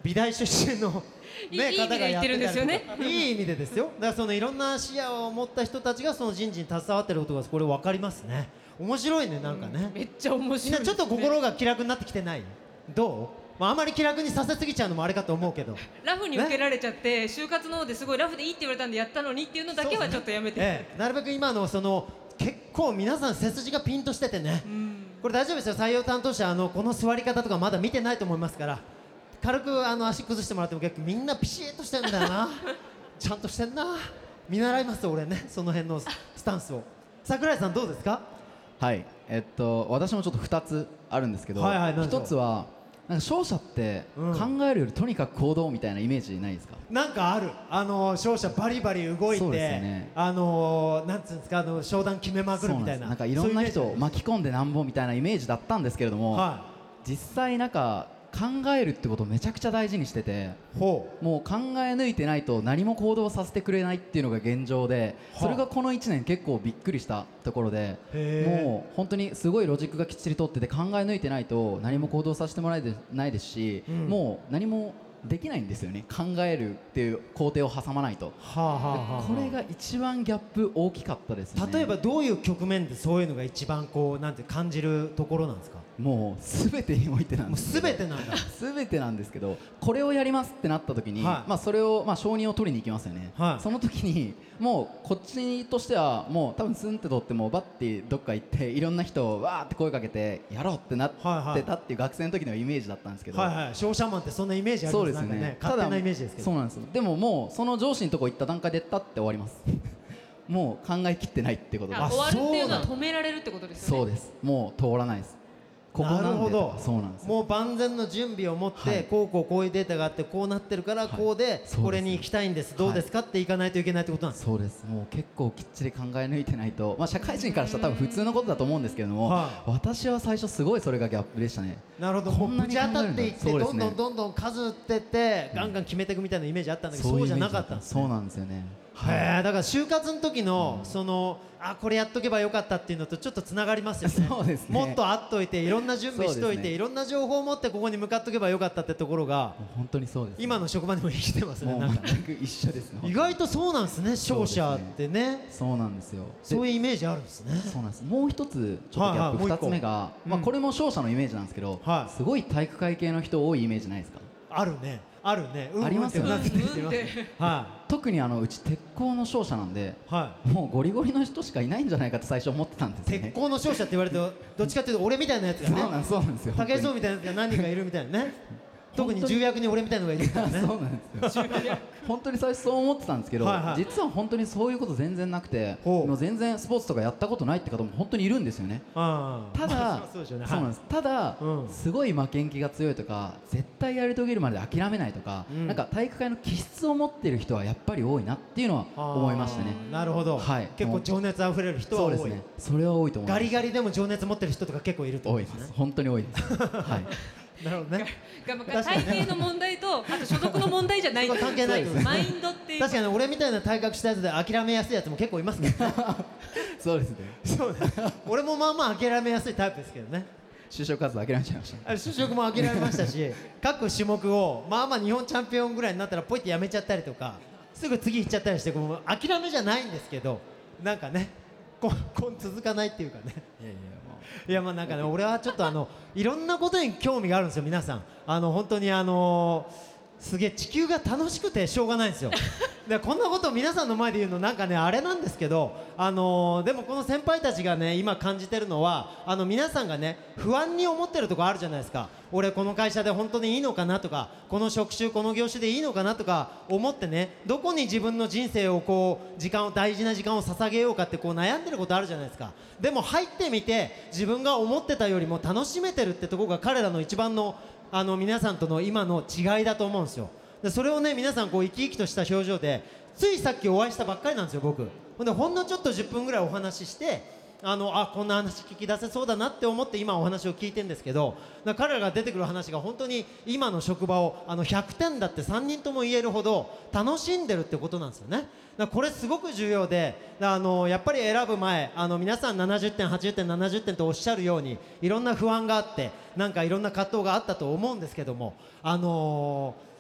美大出身の、い いいい意味で言ってるんですよね。いい意味でですよ。だからそのいろんな視野を持った人たちがその人事に携わってることがこれ分かりますね。面白いねなんかね、めっちゃ面白いなちょっと心が気楽になってきてない？どう、まあ、あまり気楽にさせすぎちゃうのもあれかと思うけど。ラフに受けられちゃって就活の方ですごいラフでいいって言われたんでやったのにっていうのだけはちょっとやめて、ええ、なるべく今のその結構皆さん背筋がピンとしててね、これ大丈夫ですよ。採用担当者あのこの座り方とかまだ見てないと思いますから。軽くあの足崩してもらっても結構みんなピシッとしてんだよな。ちゃんとしてんな。見習います俺ね。その辺のススタンスを。桜井さんどうですか？はい。えっと私もちょっと2つあるんですけど、はいはい何でしょう？1つはなんか勝者ってうん。考えるよりとにかく行動みたいなイメージないですか、なんかある。あの勝者バリバリ動いて、ね。あのなんつうんですか？あの商談決めまくるみたいな。なんかいろんな人を巻き込んでなんぼみたいなイメージだったんですけれども、は実際なんか考えるってことをめちゃくちゃ大事にしててもう考え抜いてないと何も行動させてくれないっていうのが現状ではあ。それがこの1年結構びっくりしたところでもう本当にすごいロジックがきっちりとってて考え抜いてないと何も行動させてもらえてないですし、うん。もう何もできないんですよね。考えるっていう工程を挟まないと。はあはあ。これが一番ギャップ大きかったですね。例えばどういう局面でそういうのが一番こうなんて感じるところなんですか？もう全てにおいてなんもうですけど。全てなんだ。全てなんですけどこれをやりますってなった時に、はい。まあ、それを、まあ、承認を取りに行きますよね、はい。その時にもうこっちとしてはもう多分スンって取ってもうバッてどっか行っていろんな人をわーって声かけてやろうってなってたっていう学生の時のイメージだったんですけど、はいはい。商社マンってそんなイメージあります？そうですよね。なんかね勝手なイメージですけど。そうなんですよ。でももうその上司のとこ行った段階でたって終わります。もう考えきってないってことでああ終わるっていうのは止められるってことですよね。そうです。もう通らないですここなるほど。そうなんですよ。もう万全の準備を持って、はい。こうこうこういうデータがあってこうなってるからこうで、そうです。これに行きたいんです。どうですか？って行かないといけないってことなんですそうです。もう結構きっちり考え抜いてないと、まあ、社会人からしたら多分普通のことだと思うんですけれども、は私は最初すごいそれがギャップでしたね。なるほど。こんなに当たっていって、考えるんだどんどんどんどん数打ってって、ガンガン決めていくみたいなイメージあったんだけどそうじゃなかったんです、ね、そうなんですよねへえだから就活の時の、そのあこれやっとけばよかったっていうのとちょっとつながりますよね。そうですね。もっとあっといていろんな準備しといて、そうですね。いろんな情報を持ってここに向かっとけばよかったってところがもう本当にそうです今の職場にも生きてますねもうなんかね。全く一緒ですね。意外とそうなんですね勝者ってね。そうなんですよ。そういうイメージあるんですね。そうなんです。もう一つちょっとギャップはいはいもう一つ目が、まあ、うんこれも勝者のイメージなんですけど、はい。すごい体育会系の人多いイメージないですか？あるねあるね。うんありますよね。うんって。うなずい。特にあのうち鉄工の勝者なんでい。はもうゴリゴリの人しかいないんじゃないかと最初思ってたんですね。鉄鋼の勝者って言われるとどっちかっていうと俺みたいなやつがそうなんねそうなんですよ武井壮みたいなやつが何人かいるみたいなね特に重役に俺みたいなのがいるからね。そうなんですよ。本当に最初そう思ってたんですけど、はいはい。実は本当にそういうこと全然なくてもう全然スポーツとかやったことないって方も本当にいるんですよね。ああ。ただ、まあそうなんです。ただ、うん。すごい負けん気が強いとか絶対やり遂げるまで諦めないとか、うん。なんか体育会の気質を持っている人はやっぱり多いなっていうのは思いましたね。なるほど、はい。結構情熱あふれる人は多い。そうですね。それは多いと思います。ガリガリでも情熱持ってる人とか結構いると思多いうんでねですす。本当に多いです。はい なるほどね。がまあ体型の問題とあと所属の問題じゃない。関係ないってことマインドっていう。確かに俺みたいな体格したやつで諦めやすいやつも結構いますね。そうですね。そうね。俺もまあまあ諦めやすいタイプですけどね。就職活動諦めちゃいました。あれ就職も諦めましたし 各種目をまあまあ日本チャンピオンぐらいになったらポイってやめちゃったりとかすぐ次行っちゃったりしてこう諦めじゃないんですけどなんかねこんこん続かないっていうかね。いやいやもいやまあなんかね俺はちょっとあのいろんなことに興味があるんですよ皆さん。あの本当にあのすげえ地球が楽しくてしょうがないんですよ。でこんなことを皆さんの前で言うのなんかねあれなんですけどあのでもこの先輩たちがね今感じてるのはあの皆さんがね不安に思ってるとこあるじゃないですか。俺この会社で本当にいいのかなとかこの職種この業種でいいのかなとか思ってねどこに自分の人生をこう時間を大事な時間を捧げようかってこう悩んでることあるじゃないですか。でも入ってみて自分が思ってたよりも楽しめてるってとこが彼らの一番のあの皆さんとの今の違いだと思うんですよ。でそれをね皆さんこう生き生きとした表情でついさっきお会いしたばっかりなんですよ僕。ほんでほんのちょっと10分ぐらいお話ししてあのあこんな話聞き出せそうだなって思って今お話を聞いてるんですけど彼らが出てくる話が本当に今の職場をあの100点だって3人とも言えるほど楽しんでるってことなんですよね。だこれすごく重要であのやっぱり選ぶ前あの皆さん70点80点70点とおっしゃるようにいろんな不安があってなんかいろんな葛藤があったと思うんですけどもあのー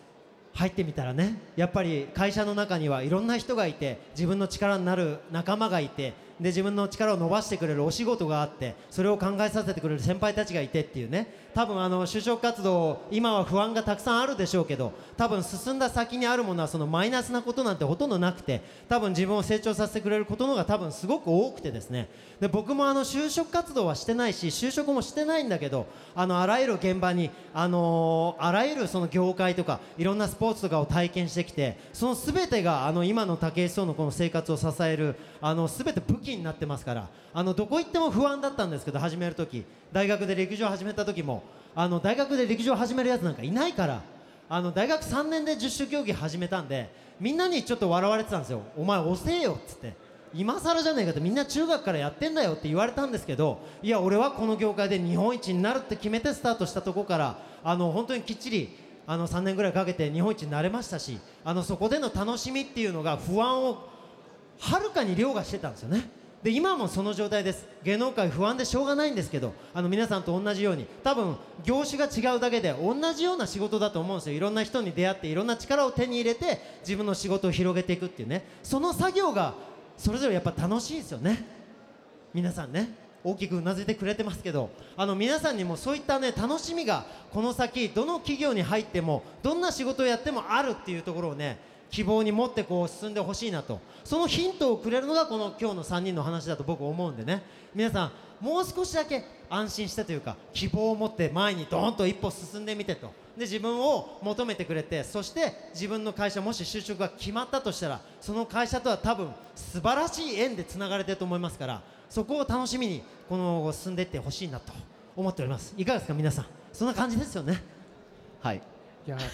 入ってみたらねやっぱり会社の中にはいろんな人がいて自分の力になる仲間がいてで自分の力を伸ばしてくれるお仕事があってそれを考えさせてくれる先輩たちがいてっていうね。多分あの就職活動今は不安がたくさんあるでしょうけど多分進んだ先にあるものはそのマイナスなことなんてほとんどなくて多分自分を成長させてくれることのが多分すごく多くてですね。で僕もあの就職活動はしてないし就職もしてないんだけどあのあらゆる現場にあのあらゆるその業界とかいろんなスポーツとかを体験してきてその全てがあの今の武井壮のこの生活を支えるあの全て武器になってますからあのどこ行っても不安だったんですけど始める時大学で陸上を始めた時もあの大学で陸上始めるやつなんかいないからあの大学3年で十種競技始めたんでみんなにちょっと笑われてたんですよ。お前遅えよっつって。今更じゃねえかってみんな中学からやってんだよって言われたんですけどいや俺はこの業界で日本一になるって決めてスタートしたとこからあの本当にきっちりあの3年ぐらいかけて日本一になれましたしあのそこでの楽しみっていうのが不安をはるかに凌駕してたんですよね。で今もその状態です。芸能界不安でしょうがないんですけどあの皆さんと同じように多分業種が違うだけで同じような仕事だと思うんですよ。いろんな人に出会っていろんな力を手に入れて自分の仕事を広げていくっていうね。その作業がそれぞれやっぱ楽しいですよね。皆さんね。大きくうなずいてくれてますけど。あの皆さんにもそういったね楽しみがこの先どの企業に入ってもどんな仕事をやってもあるっていうところをね希望に持ってこう進んでほしいなと。そのヒントをくれるのがこの今日の3人の話だと僕思うんでね。皆さんもう少しだけ安心してというか希望を持って前にドーンと一歩進んでみてと。で自分を求めてくれてそして自分の会社もし就職が決まったとしたらその会社とは多分素晴らしい縁でつながれてると思いますからそこを楽しみにこの進んでいってほしいなと思っております。いかがですか皆さん。そんな感じですよね。はい。いや。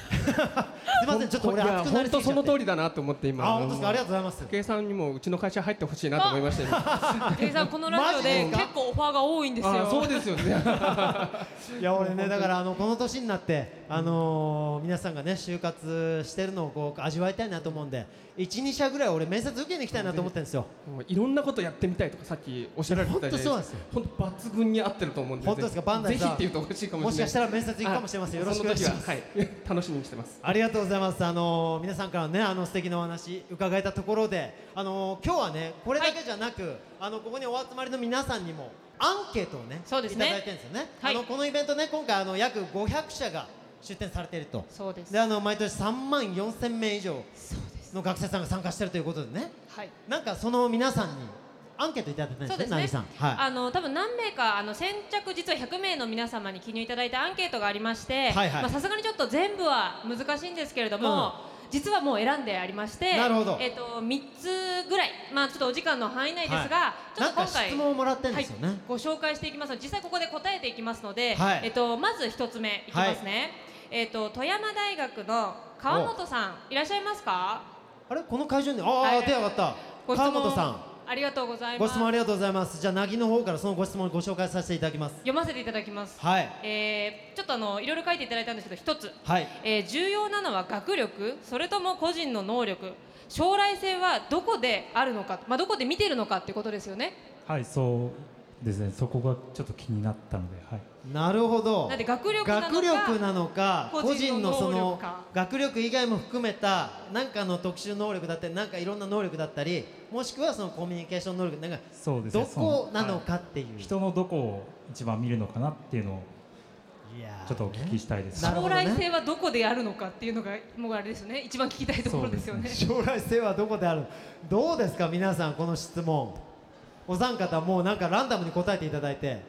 すいませんちょっと俺いや熱くなりすぎちゃって。本当その通りだなと思って今。あ本当ですか？ありがとうございます。武井さんにもうちの会社入ってほしいなと思いました今武井さんこのラジオで結構オファーが多いんですよ。あそうですよね。いや俺ねだからあのこの年になってあのー皆さんがね就活してるのをこう味わいたいなと思うんで12社ぐらい俺面接受けに行きたいなと思ってるんですよ。いろんなことやってみたいとかさっきおっしゃられてたじゃない本当そうなんですよ本当抜群に合ってると思うんで本当ですか？バンダイさん。ぜひっていうとおかしいかももししれない。かしたら面接行くかもしれません。よろしくお願いします。ははい。楽しみにしてます。ありがとうございます。あのー皆さんからねあの素敵なお話伺えたところで、あのー今日はねこれだけじゃなく、あのここにお集まりの皆さんにもアンケートをねそうですね。いただいてるんですよね。はい。あのこのイベントね今回あの約500社が出展されていると。そうです。であの毎年3万4千名以上の学生さんが参加してるということでね。はい。なんかその皆さんにアンケートいただいてないそうですすねさん。はい。あの多分何名かあの先着実は100名の皆様に記入いただいたアンケートがありましてはいはい。まあさすがにちょっと全部は難しいんですけれども、実はもう選んでありましてなるほど。えっ、と3つぐらいまあちょっとお時間の範囲内ですが、はちょっと今回質問をもらってんですよね。はい、ご紹介していきますので実際ここで答えていきますので、はい。えっとまず1つ目いきますね、えっと富山大学の川本さんいらっしゃいますか？あれ？この会場に？ああ、はい手上がった。川本さん。ありがとうございごます質問ありがとうございます。じゃあ、なぎの方からそのご質問をご紹介させていただきます。読ませていただきますはい。えーちょっとあのいろいろ書いていただいたんですけど一つ、はい。えー重要なのは学力それとも個人の能力将来性はどこであるのか、まあ、どこで見ているのかっていうことですよねはい、そうですね。そこがちょっと気になったので、はい。なるほど。なんで学力なのか学力なのか、個個人人のその学力以外も含めたなんかの特殊能力だったり、なんかいろんな能力だったり、もしくはそのコミュニケーション能力なんかどそうですね。こなのかっていう。人のどこを一番見るのかなっていうのをいやーちょっとお聞きしたいです。ね。将来性はどこであるのかっていうのがもうあれですよね。一番聞きたいところですよね。将来性はどこである？どうですか？皆さんこの質問。お三方もうなんかランダムに答えていただいて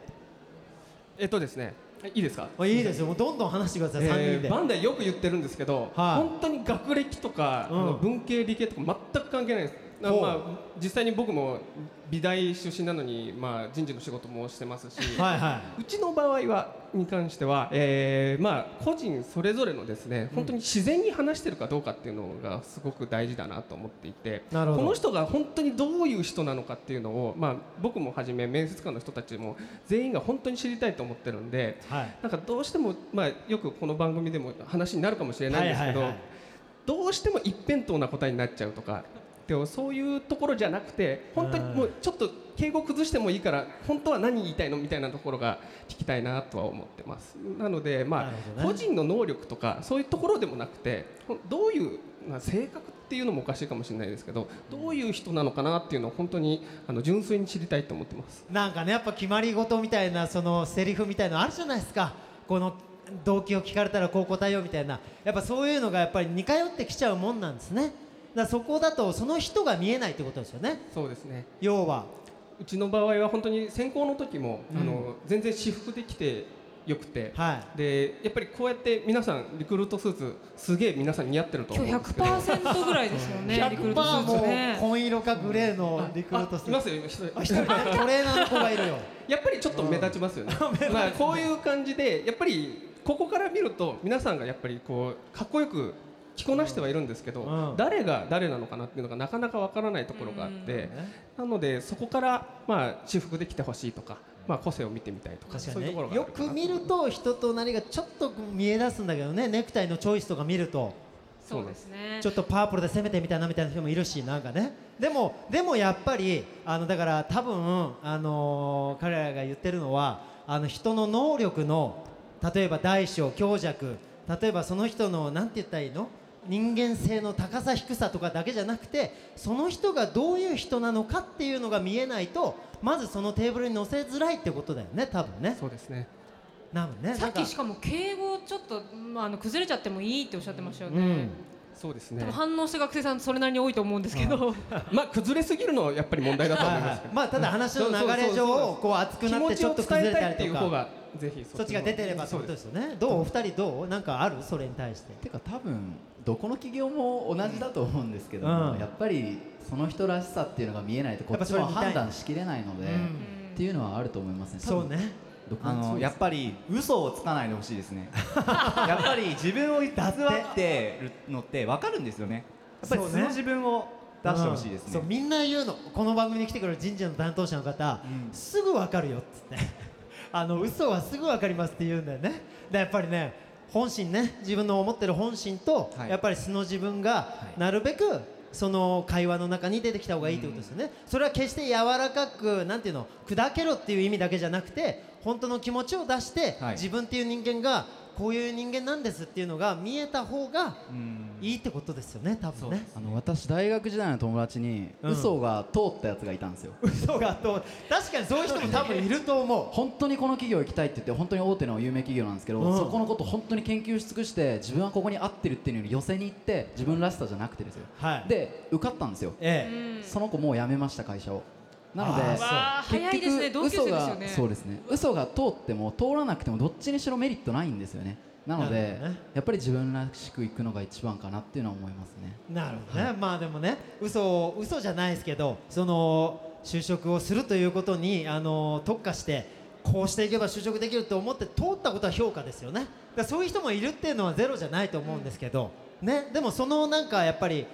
えっとですね。いいですか？あいいですよ。もうどんどん話してください、三人で。えーバンダイよく言ってるんですけど、はい。本当に学歴とか、うん。文系理系とか全く関係ないです。まあ、実際に僕も美大出身なのに、まあ、人事の仕事もしてますし、はいはい。うちの場合はに関しては、えーまあ、個人それぞれのですね本当に自然に話してるかどうかっていうのがすごく大事だなと思っていてこの人が本当にどういう人なのかっていうのを、まあ、僕もはじめ面接官の人たちも全員が本当に知りたいと思ってるんではい。なんかどうしても、まあ、よくこの番組でも話になるかもしれないんですけど、はいはいはい。どうしても一辺倒な答えになっちゃうとかでもそういうところじゃなくて本当にもうちょっと敬語崩してもいいから本当は何言いたいのみたいなところが聞きたいなとは思ってます。なのでまあ個人の能力とかそういうところでもなくてどういう、まあ、性格っていうのもおかしいかもしれないですけどどういう人なのかなっていうのを本当にあの純粋に知りたいと思ってます。なんかねやっぱ決まり事みたいなそのセリフみたいのあるじゃないですか。この動機を聞かれたらこう答えようみたいな。やっぱそういうのがやっぱり似通ってきちゃうもんなんですねだそこだとその人が見えないってことですよね。そうですね。要は。うちの場合は本当に選考の時も、うん。あの全然私服で来てよくて、はでやっぱりこうやって皆さんリクルートスーツすげえ皆さん似合ってると思今日うんですけど。100%ぐらいですよね リクルートス100%ーツもうね紺色かグレーのリクルートスいますーツよ今一人。あ一人。ねトレーナーの子がいるよ。やっぱりちょっと目立ちますよね、まあ、こういう感じでやっぱりここから見ると皆さんがやっぱりこうかっこよく着こなしてはいるんですけど、うん。誰が誰なのかなっていうのがなかなかわからないところがあって、なのでそこからまあ私服で来てほしいとか、まあ、個性を見てみたいとか確かそういうところがあるかなく見ると人となりがちょっと見え出すんだけどねネクタイのチョイスとか見ると。そうですね。ちょっとパープルで攻めてみたいなみたいな人もいるしなんかね。でもでもやっぱりあのだから多分あのー彼らが言ってるのはあの人の能力の例えば大小強弱例えばその人のなんて言ったらいいの？人間性の高さ低さとかだけじゃなくてその人がどういう人なのかっていうのが見えないとまずそのテーブルに乗せづらいってことだよね多分ね。そうですね。多分ね。さっきしかも敬語ちょっと、まあ、あの崩れちゃってもいいっておっしゃってましたよね、うんそうですね。反応した学生さんそれなりに多いと思うんですけど、まあ崩れすぎるのはやっぱり問題だと思いはいますまあただ話の流れ上こう熱くなってちょっと崩れたり気持ちを伝えたいっていうとか方がぜひそっちが出てればってそうでことですすよね。どう？お二人どう？なんかある？それに対して。てか多分どこの企業も同じだと思うんですけど、うん。やっぱりその人らしさっていうのが見えないとこっちも判断しきれないので、うん。っていうのはあると思いますね。そうねあのやっぱり嘘をつかないでほしいですね。やっぱり自分を偽ってるのって分かるんですよね。やっぱりそうね。素の自分を出してほしいですね。うん。そうみんな言うのこの番組に来てくれる人事の担当者の方、うん。すぐ分かるよっつって。あの嘘はすぐ分かりますって言うんだよね。でやっぱりね本心ね。自分の思ってる本心と、はい。やっぱり素の自分がなるべくその会話の中に出てきた方がいいってことですよね、それは決して柔らかくなんていうの砕けろっていう意味だけじゃなくて本当の気持ちを出して、はい。自分っていう人間がこういう人間なんですっていうのが見えた方がうん。いいってことですよね多分ね。あの私大学時代の友達にうん。嘘が通ったやつがいたんですよ、嘘がと確かにそういう人も多分いると思う。本当にこの企業行きたいって言って本当に大手の有名企業なんですけど、うん。そこのこと本当に研究し尽くして自分はここに合ってるっていうのに寄せに行って自分らしさじゃなくてですよ。はい。で受かったんですよ。ええ。うんその子もう辞めました会社をなのであーそう。わあ早いですね。同級生ですよね。嘘がそうですね。嘘が通っても通らなくてもどっちにしろメリットないんですよね。なのなでやっぱり自分らしくいくのが一番かなっていうのは思いますね。なるほどね、まあでもね嘘を嘘じゃないですけどその就職をするということにあの特化してこうしていけば就職できると思って通ったことは評価ですよね。だそういう人もいるっていうのはゼロじゃないと思うんですけど、ね。でもそのなんかやっぱり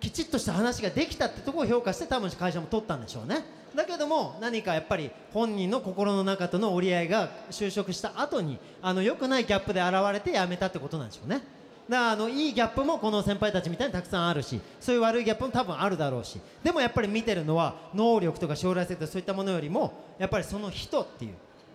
きちっとした話ができたってところを評価して多分会社も取ったんでしょうね。だけども何かやっぱり本人の心の中との折り合いが就職した後にあの良くないギャップで現れて辞めたってことなんでしょうね。だからあのいいギャップもこの先輩たちみたいにたくさんあるしそういう悪いギャップも多分あるだろうし。でもやっぱり見てるのは能力とか将来性とかそういったものよりもやっぱりその人っていう。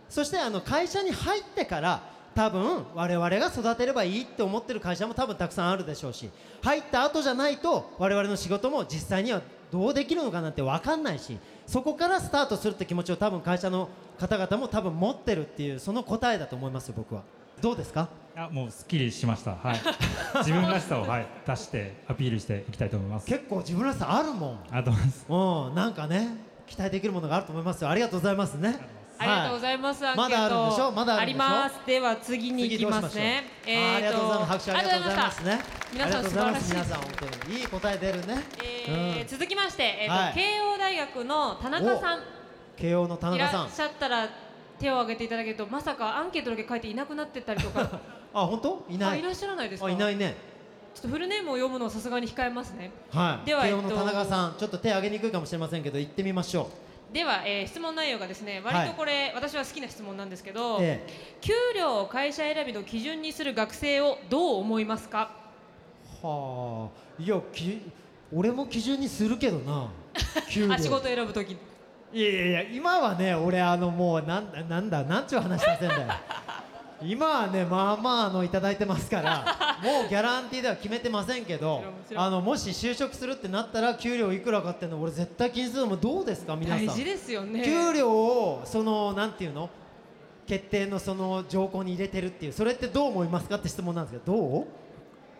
そしてあの会社に入ってから多分我々が育てればいいって思ってる会社も多分たくさんあるでしょうし入った後じゃないと我々の仕事も実際にはどうできるのかなんて分かんないしそこからスタートするって気持ちを多分会社の方々も多分持ってるっていうその答えだと思いますよ僕はどうですか？いやもうすっきりしました。はい。自分らしさをはい出してアピールしていきたいと思います。結構自分らしさあるもんありがとうございます。うん、なんかね、期待できるものがあると思いますよ。ありがとうございますね。ありがとうございます。まだあるんでしょ？まだあります。では次に行きますね。ありがとうございます。拍手ありがとうございますね。皆さん。素晴らしい皆さん本当にいい答え出るね。え続きまして、えーとはい慶応大学の田中さん慶応の田い中さんらっ。しゃったら手を挙げていただけるとまさかアンケートだけ書いていなくなってたりとか あ、本当？いない。あいらっしゃらないですか？あ、いないね。ちょっとフルネームを読むのをさすがに控えますねはい。では慶応のえっと田中さん、ちょっと手挙げにくいかもしれませんけど、行ってみましょでは、えー質問内容がですね割とこれ、私は好きな質問なんですけう。ど、え給料を会社選びの基準にする学生をどう思いますか？え。はあ。いや、き俺も基準にするけどな 給料あ仕事選ぶ時いやいやいや今はね俺あのもうなんなんだなんちゅう話させんだよ今はねまあまああのいただいてますから もうギャランティーでは決めてませんけどあのもし就職するってなったら給料いくらかっていうの俺絶対気にするのもどうですか皆さん。大事ですよね。給料をそのなんていうの決定のその条項に入れてるっていうそれってどう思いますかって質問なんですけど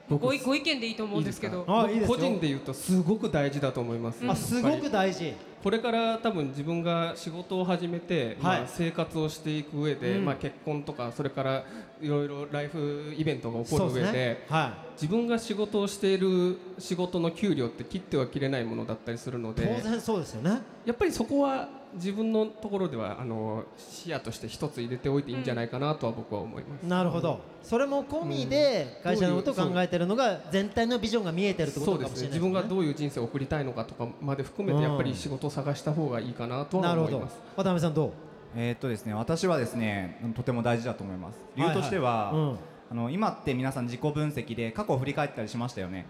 どう？ご意見でいいと思うんですけど。あいいですよ個人で言うとすごく大事だと思います、あすごく大事これから多分自分が仕事を始めて、はい。まあ、生活をしていく上で、うん。まあ、結婚とかそれからいろいろライフイベントが起こる上でね。は自分が仕事をしている仕事の給料って切っては切れないものだったりするのいで当然そうですよね。やっぱりそこは自分のところではあの視野として一つ入れておいていいんじゃないかなとは僕は思います。なるほど。それも込みで会社のことを考えてるのが全体のビジョンが見えてるってことかもそうですね。しれないですね。自分がどういう人生を送りたいのかとかまで含めうんてやっぱり仕事を探した方がいいかなとは思います。渡辺さんどう？えーっとですね私はですねとても大事だと思います。理由としては、いいうん。あの今って皆さん自己分析で過去を振り返ったりしましたよね。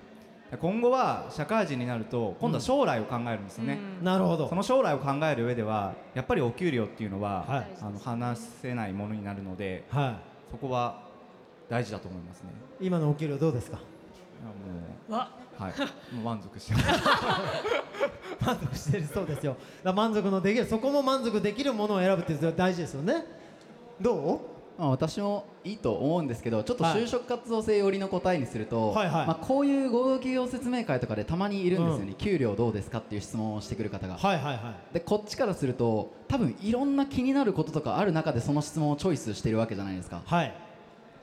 今後は社会人になると今度は将来を考えるんですよね、なるほど。その将来を考える上ではやっぱりお給料っていうのは、はい。あの話せないものになるのではそこは大事だと思いますね。い今のお給料どうですか？わう。はい。もう満足してます。満足してるそうですよ。だ満足のできるそこも満足できるものを選ぶって大事ですよね。どまあ、私もいいと思うんですけどちょっとはい。就職活動性寄りの答えにすると、はいはい。まあ、こういう合同企業説明会とかでたまにいるんですよね、給料どうですかっていう質問をしてくる方が、うはいはいはい。でこっちからすると多分いろんな気になることとかある中でその質問をチョイスしてるわけじゃないですか。はい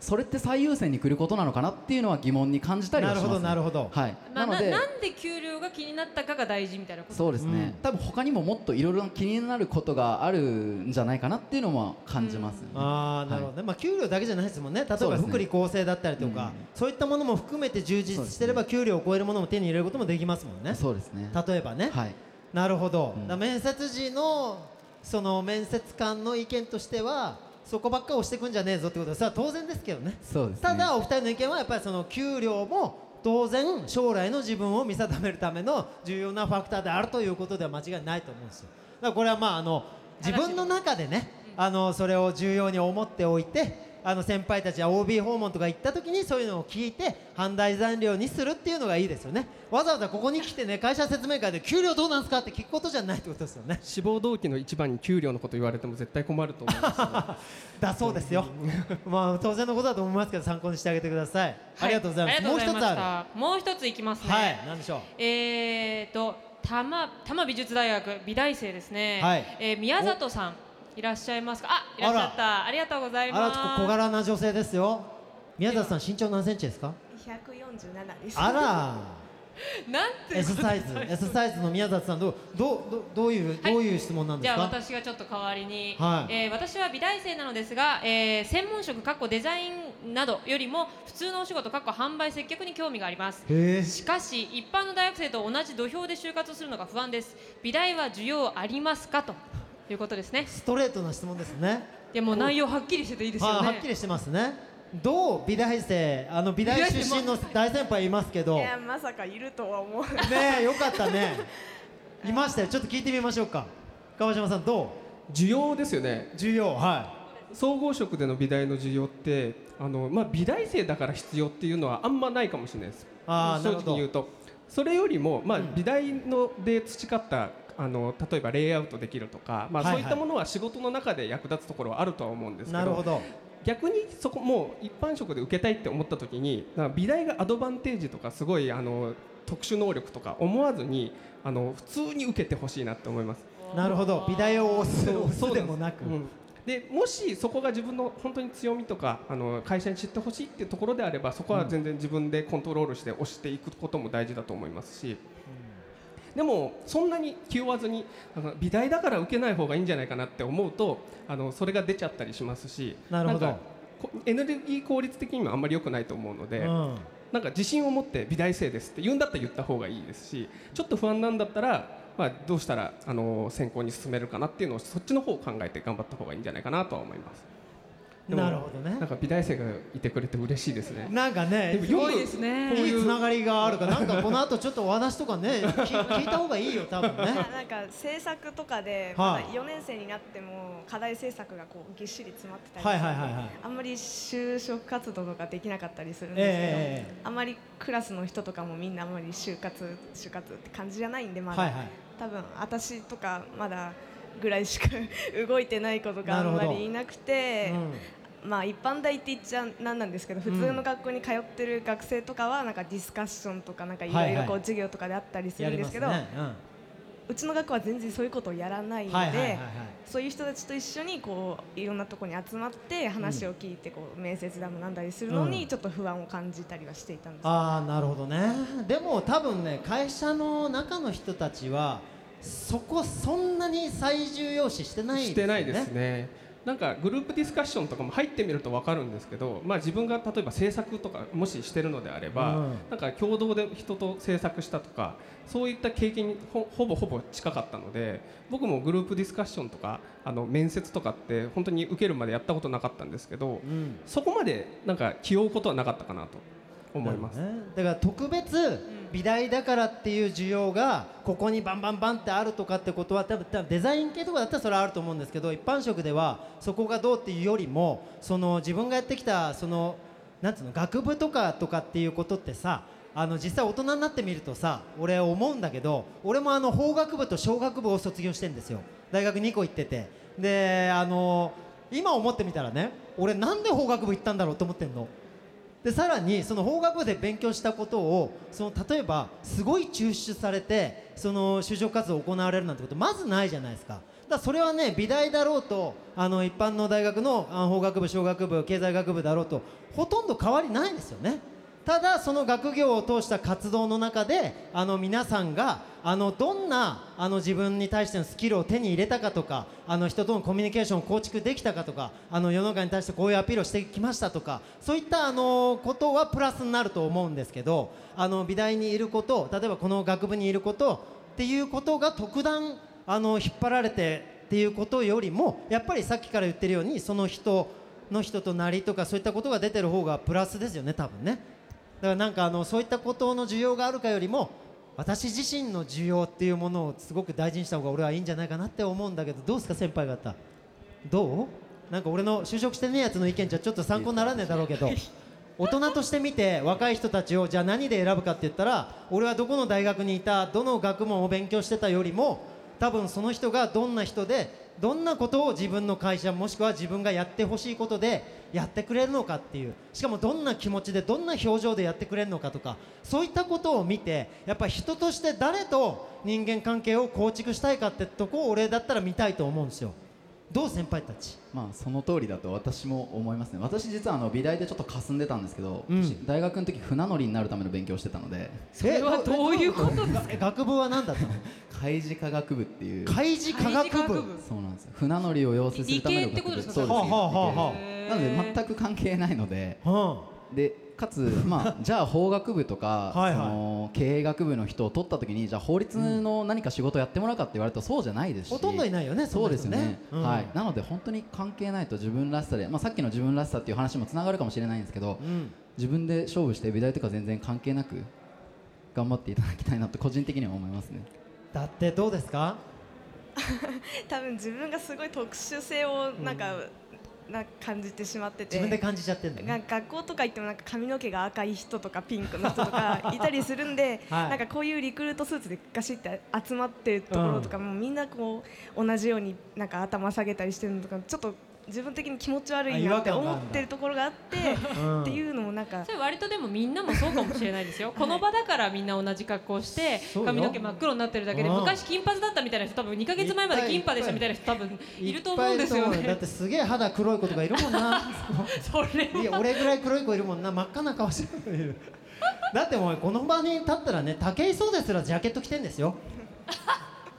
それって最優先に来ることなのかなっていうのは疑問に感じたりはします、ね、なるほどなるほど。はい、まあ、ななのでなんで給料が気になったかが大事みたいなこと。そうですね、うん。多分他にももっといろいろ気になることがあるんじゃないかなっていうのも感じます、ね。ああなるほど。ね、まあ給料だけじゃないですもんね。例えば福利厚生だったりとかそう,、いったものも含めて充実してれば、給料を超えるものも手に入れることもできますもんね。そうですね。例えばね、はい。なるほど、うん。だ面接時のその面接官の意見としてはそこばっか押してくんじゃねえぞってことはそれは当然ですけどね。そうですね。ただお二人の意見はやっぱりその給料も当然将来の自分を見定めるための重要なファクターであるということでは間違いないと思うんですよ。だからこれはまああの自分の中でねあのそれを重要に思っておいてあの先輩たちや OB 訪問とか行った時にそういうのを聞いて判断材料にするっていうのがいいですよね。わざわざここに来てね会社説明会で給料どうなんですかって聞くことじゃないってことですよね。志望動機の一番に給料のこと言われても絶対困ると思います だそうですよ。まあ当然のことだと思いますけど参考にしてあげてください、ありがとうございます。もう一つある。もう一ついきますね。るはい何でしょう。えーと多摩多摩美術大学美大生ですね、はい。えー宮里さんいらっしゃいますか？あいらっしゃった。ありがとうございあらます小柄な女性ですよ。宮里さん身長何センチですか？147です。あら。なんて S サイズ S サイズの宮里さんどうどうどどういう、はい。どういう質問なんでじゃあすか私がちょっと代わりに、はい。えー私は美大生なのですが、えー専門職かっこデザインなどよりも普通のお仕事かっこ販売接客に興味があります。しかし一般の大学生と同じ土俵で就活するのが不安です。美大は需要ありますか？ということですね。ストレートな質問ですね。いやもう内容はっきりしてていいですよね。ははっきりしてますね。どう美大生あの美大出身の大先輩いますけど。ねいやまさかいるとは思う。えよかったね。いましたよ。ちょっと聞いてみましょうか。川島さんど需要ですよね。う重要は総合職での美大の需要ってあの、まあ、美大生だから必要っていうのはあんまないかもしれないです。正あーなるほど。直に言うと。それよりも、まあうん。美大ので培ったあの例えばレイアウトできるとか、まあはいはい。そういったものは仕事の中で役立つところはあるとは思うんですけどなるほど。逆にそこもう一般職で受けたいって思った時に美大がアドバンテージとかすごいあの特殊能力とか思わずにあの普通に受けてほしいなって思います。なるほど。美大を押すでもなく、うん。でもしそこが自分の本当に強みとかあの会社に知ってほしいっていうところであればそこは全然自分でコントロールして押していくことも大事だと思いますし、でもそんなに気負わずに美大だから受けない方がいいんじゃないかなって思うとあのそれが出ちゃったりしますしなるほどエネルギー効率的にもあんまり良くないと思うので。うんなんか自信を持って美大生ですって言うんだったら言った方がいいですしちょっと不安なんだったら、まあ、どうしたらあの選考に進めるかなっていうのをそっちの方を考えて頑張った方がいいんじゃないかなとは思いますなるほどね。なんか美大生がいてくれて嬉しいですね。なんかねでもすごいよくですね。いいつながりがあるからなんかこの後ちょっとお話とかね聞 聞いた方がいいよ多分ね。なんか制作とかでまだはい4年生になっても課題制作がこうぎっしり詰まってたりはいはいはいはい。あんまり就職活動とかできなかったりするんですけど、ええあんまりクラスの人とかもみんなあんまり就活就活って感じじゃないんでまだ、はいはい多分私とかまだぐらいしか動いてない子とかあんまりいなくて。まあ一般大って言っちゃなんなんですけど普通の学校に通ってる学生とかはなんかディスカッションとかなんかいろいろこう授業とかであったりすやるんですけど、うちの学校は全然そういうことをやらないので、はいはいはいはい。そういう人たちと一緒にこういろんなところに集まって話を聞いてこう面接だのなんだりするのうん。にちょっと不安を感じたりはしていたんです、ああなるほどね。でも多分ね会社の中の人たちはそこそんなに最重要視してないしてないですね。なんかグループディスカッションとかも入ってみると分かるんですけど、まあ、自分が例えば制作とかもししてるのであれば、うん。なんか共同で人と制作したとかそういった経験にほほぼほぼ近かったので僕もグループディスカッションとかあの面接とかって本当に受けるまでやったことなかったんですけど、うん。そこまでなんか気負うことはなかったかなと思います。ね。だから特別美大だからっていう需要がここにバンバンバンってあるとかってことは多分多分デザイン系とかだったらそれはあると思うんですけど一般職ではそこがどうっていうよりもその自分がやってきたそのなんつうの学部とかとかっていうことってさあの実際大人になってみるとさ俺思うんだけど俺もあの法学部と小学部を卒業してんですよ。大学2個行ってて。であの今思ってみたらね俺なんで法学部行ったんだろうと思ってんの。でさらにその法学部で勉強したことをその例えばすごい抽出されてその就職活動行われるなんてことまずないじゃないですか。だそれはね美大だろうとあの一般の大学の法学部商学部経済学部だろうとほとんど変わりないですよね。ただその学業を通した活動の中であの皆さんがあのどんなあの自分に対してのスキルを手に入れたかとかあの人とのコミュニケーションを構築できたかとかあの世の中に対してこういうアピールをしてきましたとかそういったあのことはプラスになると思うんですけどあの美大にいること例えばこの学部にいることっていうことが特段あの引っ張られてっていうことよりもやっぱりさっきから言ってるようにその人の人となりとかそういったことが出てる方がプラスですよね多分ね。からなんかあのそういったことの需要があるかよりも私自身の需要っていうものをすごく大事にした方が俺はいいんじゃないかなって思うんだけどどうですか先輩方？どう？なんか俺の就職してねえやつの意見じゃちょっと参考にならねえだろうけど大人として見て若い人たちをじゃあ何で選ぶかって言ったら俺はどこの大学にいたどの学問を勉強してたよりも多分その人がどんな人でどんなことを自分の会社もしくは自分がやってほしいことでやってくれるのかっていう。しかもどんな気持ちでどんな表情でやってくれるのかとかそういったことを見てやっぱ人として誰と人間関係を構築したいかってとこを俺だったら見たいと思うんですよ。どう先輩たち？まあその通りだと私も思いますね。私実はあの美大でちょっと霞んでたんですけど、うん。私大学の時船乗りになるための勉強をしてたので。それはどういうことですか？え学部は何だったの？海事科学部っていう。海事科学部。そうなんですよ。船乗りを養成するための理系ってことですか？そうです。はあはあはあはなので全く関係ないので。あでかつ まあじゃあ法学部とかはいはい。その経営学部の人を取った時にじゃあ法律の何か仕事をやってもらうかって言われるとそうじゃないですし。ほとんどいないよねそうですよね。ねうん。はい。なので本当に関係ないと自分らしさでまあさっきの自分らしさっていう話もつながるかもしれないんですけどうん。自分で勝負して美大とか全然関係なく頑張っていただきたいなと個人的には思いますね。だってどうですか？多分自分がすごい特殊性をなんか、な感じてしまってて。自分で感じちゃってんだよがね学校とか行ってもなんか髪の毛が赤い人とかピンクの人とかいたりするんで、はい。なんかこういうリクルートスーツでガシって集まってるところとかもみんなこう同じようになんか頭下げたりしてるのとかちょっと自分的に気持ち悪いなって思ってるところがあって うん。っていうのもなんかそれ割とでもみんなもそうかもしれないですよ。この場だからみんな同じ格好して髪の毛真っ黒になってるだけでうん。昔金髪だったみたいな人多分2か月前まで金髪でしたみたいな人多分いると思うんですよいっぱいいると思うだっねてすげえ肌黒い子とかいるもんな。それいや俺ぐらい黒い子いるもんな。真っ赤な顔してる。子いるだってもうこの場に立ったらね武井壮ですらジャケット着てんですよ。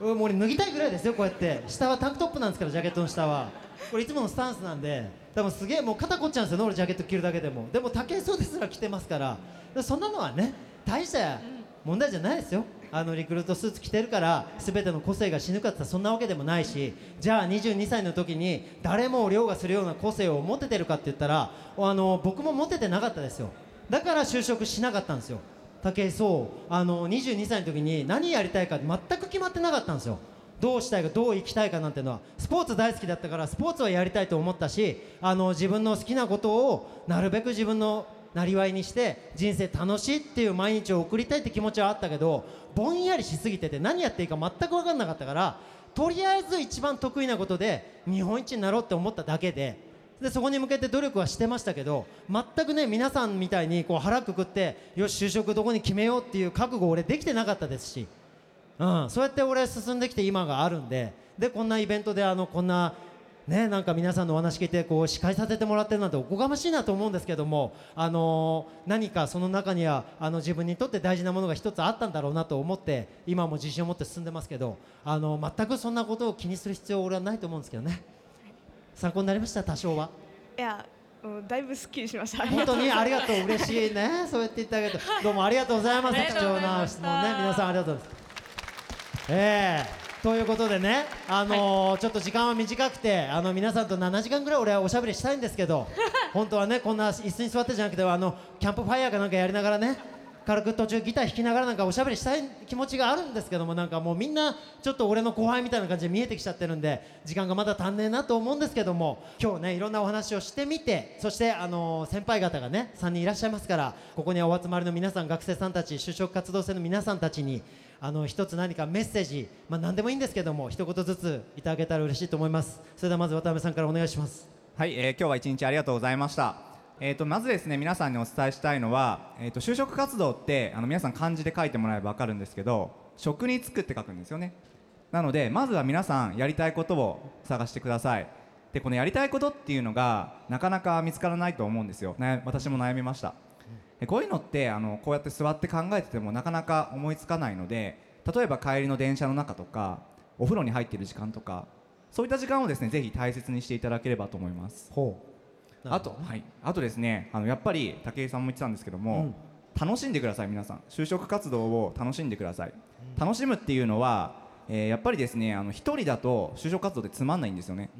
うんもう俺脱ぎたいぐらいですよこうやって。下はタンクトップなんですからジャケットの下はこれいつものスタンスなんで多分すげえもう肩凝っちゃうんですよ。ね俺ジャケット着るだけでも。でも武井壮ですら着てますから。そんなのはね大した問題じゃないですよ。あのリクルートスーツ着てるから全ての個性が死ぬかって言ったそんなわけでもないし。じゃあ22歳の時に誰も凌駕するような個性を持ててるかって言ったらあの僕も持ててなかったですよ。だから就職しなかったんですよ。武井壮あの22歳の時に何やりたいか全く決まってなかったんですよ。どうしたいかどう生きたいかなんてのはスポーツ大好きだったからスポーツはやりたいと思ったしあの自分の好きなことをなるべく自分のなりわいにして人生楽しいっていう毎日を送りたいって気持ちはあったけどぼんやりしすぎてて何やっていいか全く分かんなかったからとりあえず一番得意なことで日本一になろうって思っただけででそこに向けて努力はしてましたけど全くね皆さんみたいにこう腹くくってよし就職どこに決めようっていう覚悟俺できてなかったですし、うん、そうやって俺進んできて今があるんででこんなイベントであのこんなね、なんか皆さんのお話聞いてこう司会させてもらってるなんておこがましいなと思うんですけども、あのー何かその中にはあの自分にとって大事なものが一つあったんだろうなと思って今も自信を持って進んでますけど、あのー全くそんなことを気にする必要は俺はないと思うんですけどね。参考になりました？多少は。いやもうだいぶすっきりしました。本当に？ありがとう。嬉しいね。そうやって言ってあげて。どうもありがとうございます貴重な質問ね。皆さんありがとうございますええ。ということでね、あのーちょっと時間は短くてあの皆さんと7時間ぐらい俺はおしゃべりしたいんですけど 本当はねこんな椅子に座ってじゃなくてあのキャンプファイヤーかなんかやりながらね軽く途中ギター弾きながらなんかおしゃべりしたい気持ちがあるんですけどもなんかもうみんなちょっと俺の後輩みたいな感じで見えてきちゃってるんで時間がまだ足んねえなと思うんですけども今日ねいろんなお話をしてみてそしてあのー先輩方がね3人いらっしゃいますからここにお集まりの皆さん学生さんたち就職活動生の皆さんたちにあの一つ何かメッセージ、まあ、何でもいいんですけども一言ずついただけたら嬉しいと思います。それではまず渡辺さんからお願いします。はい、えー今日は一日ありがとうございました。えー、とまずですね皆さんにお伝えしたいのは、えー、と就職活動ってあの皆さん漢字で書いてもらえば分かるんですけど職に就くって書くんですよね。なのでまずは皆さんやりたいことを探してください。でこのやりたいことっていうのがなかなか見つからないと思うんですよ、ね、私も悩みました。こういうのってあのこうやって座って考えててもなかなか思いつかないので例えば帰りの電車の中とかお風呂に入っている時間とかそういった時間をですねぜひ大切にしていただければと思います。ほあと、はい、あとですねあのやっぱり武井さんも言ってたんですけども、楽しんでください皆さん。就職活動を楽しんでください、楽しむっていうのは、えーやっぱりですねあの一人だと就職活動ってつまんないんですよね、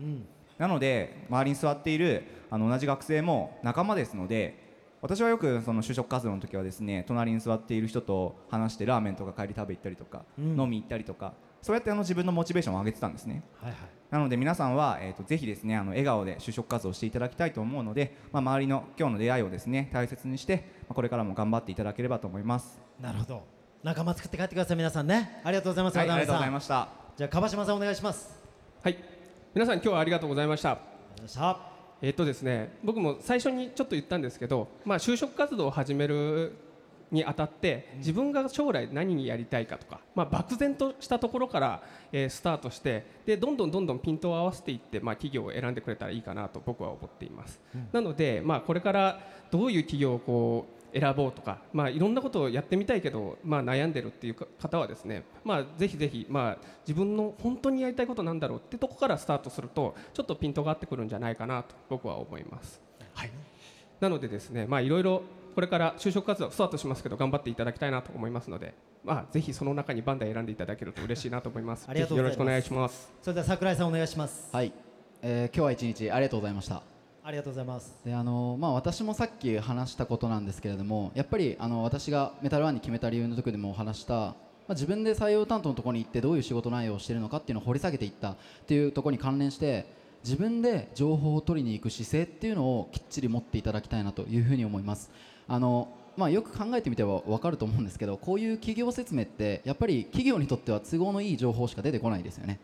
なので周りに座っているあの同じ学生も仲間ですので私はよくその就職活動の時はですね隣に座っている人と話してラーメンとか帰り食べ行ったりとか、うん。飲み行ったりとかそうやってあの自分のモチベーションを上げてたんですね。はいはい。なので皆さんは、えー、とぜひですねあの笑顔で就職活動をしていただきたいと思うので、まあ、周りの今日の出会いをですね大切にして、まあ、これからも頑張っていただければと思います。なるほど。仲間作って帰ってください皆さんね。ありがとうございますはい、ありがとうございました。じゃあ樺島さんお願いします。はい。皆さん今日はありがとうございましたえっとですね僕も最初にちょっと言ったんですけど、まあ、就職活動を始めるにあたって自分が将来何にやりたいかとか、まあ、漠然としたところから、えースタートしてでどんどんどんどんピントを合わせていって、まあ、企業を選んでくれたらいいかなと僕は思っています、なので、まあ、これからどういう企業をこう選ぼうとか、まあ、いろんなことをやってみたいけど、まあ、悩んでるっていうか方はですね、まあ、ぜひぜひ、まあ、自分の本当にやりたいことなんだろうってとこからスタートするとちょっとピントが合ってくるんじゃないかなと僕は思います。はい、なのでですね、まあ、いろいろこれから就職活動スタートしますけど頑張っていただきたいなと思いますので、まあ、ぜひその中にバンダイ選んでいただけると嬉しいなと思います。ありがとうございますぜひよろしくお願いします。それでは桜井さんお願いしますはい、えー今日は一日ありがとうございましたありがとうございますであのまあ、私もさっき話したことなんですけれどもやっぱりあの私がメタルワンに決めた理由の時でもお話した、まあ、自分で採用担当のところに行ってどういう仕事内容をしているのかっていうのを掘り下げていったっていうところに関連して自分で情報を取りに行く姿勢っていうのをきっちり持っていただきたいなというふうに思います。あのまあ、よく考えてみては分かると思うんですけどこういう企業説明ってやっぱり企業にとっては都合のいい情報しか出てこないですよね。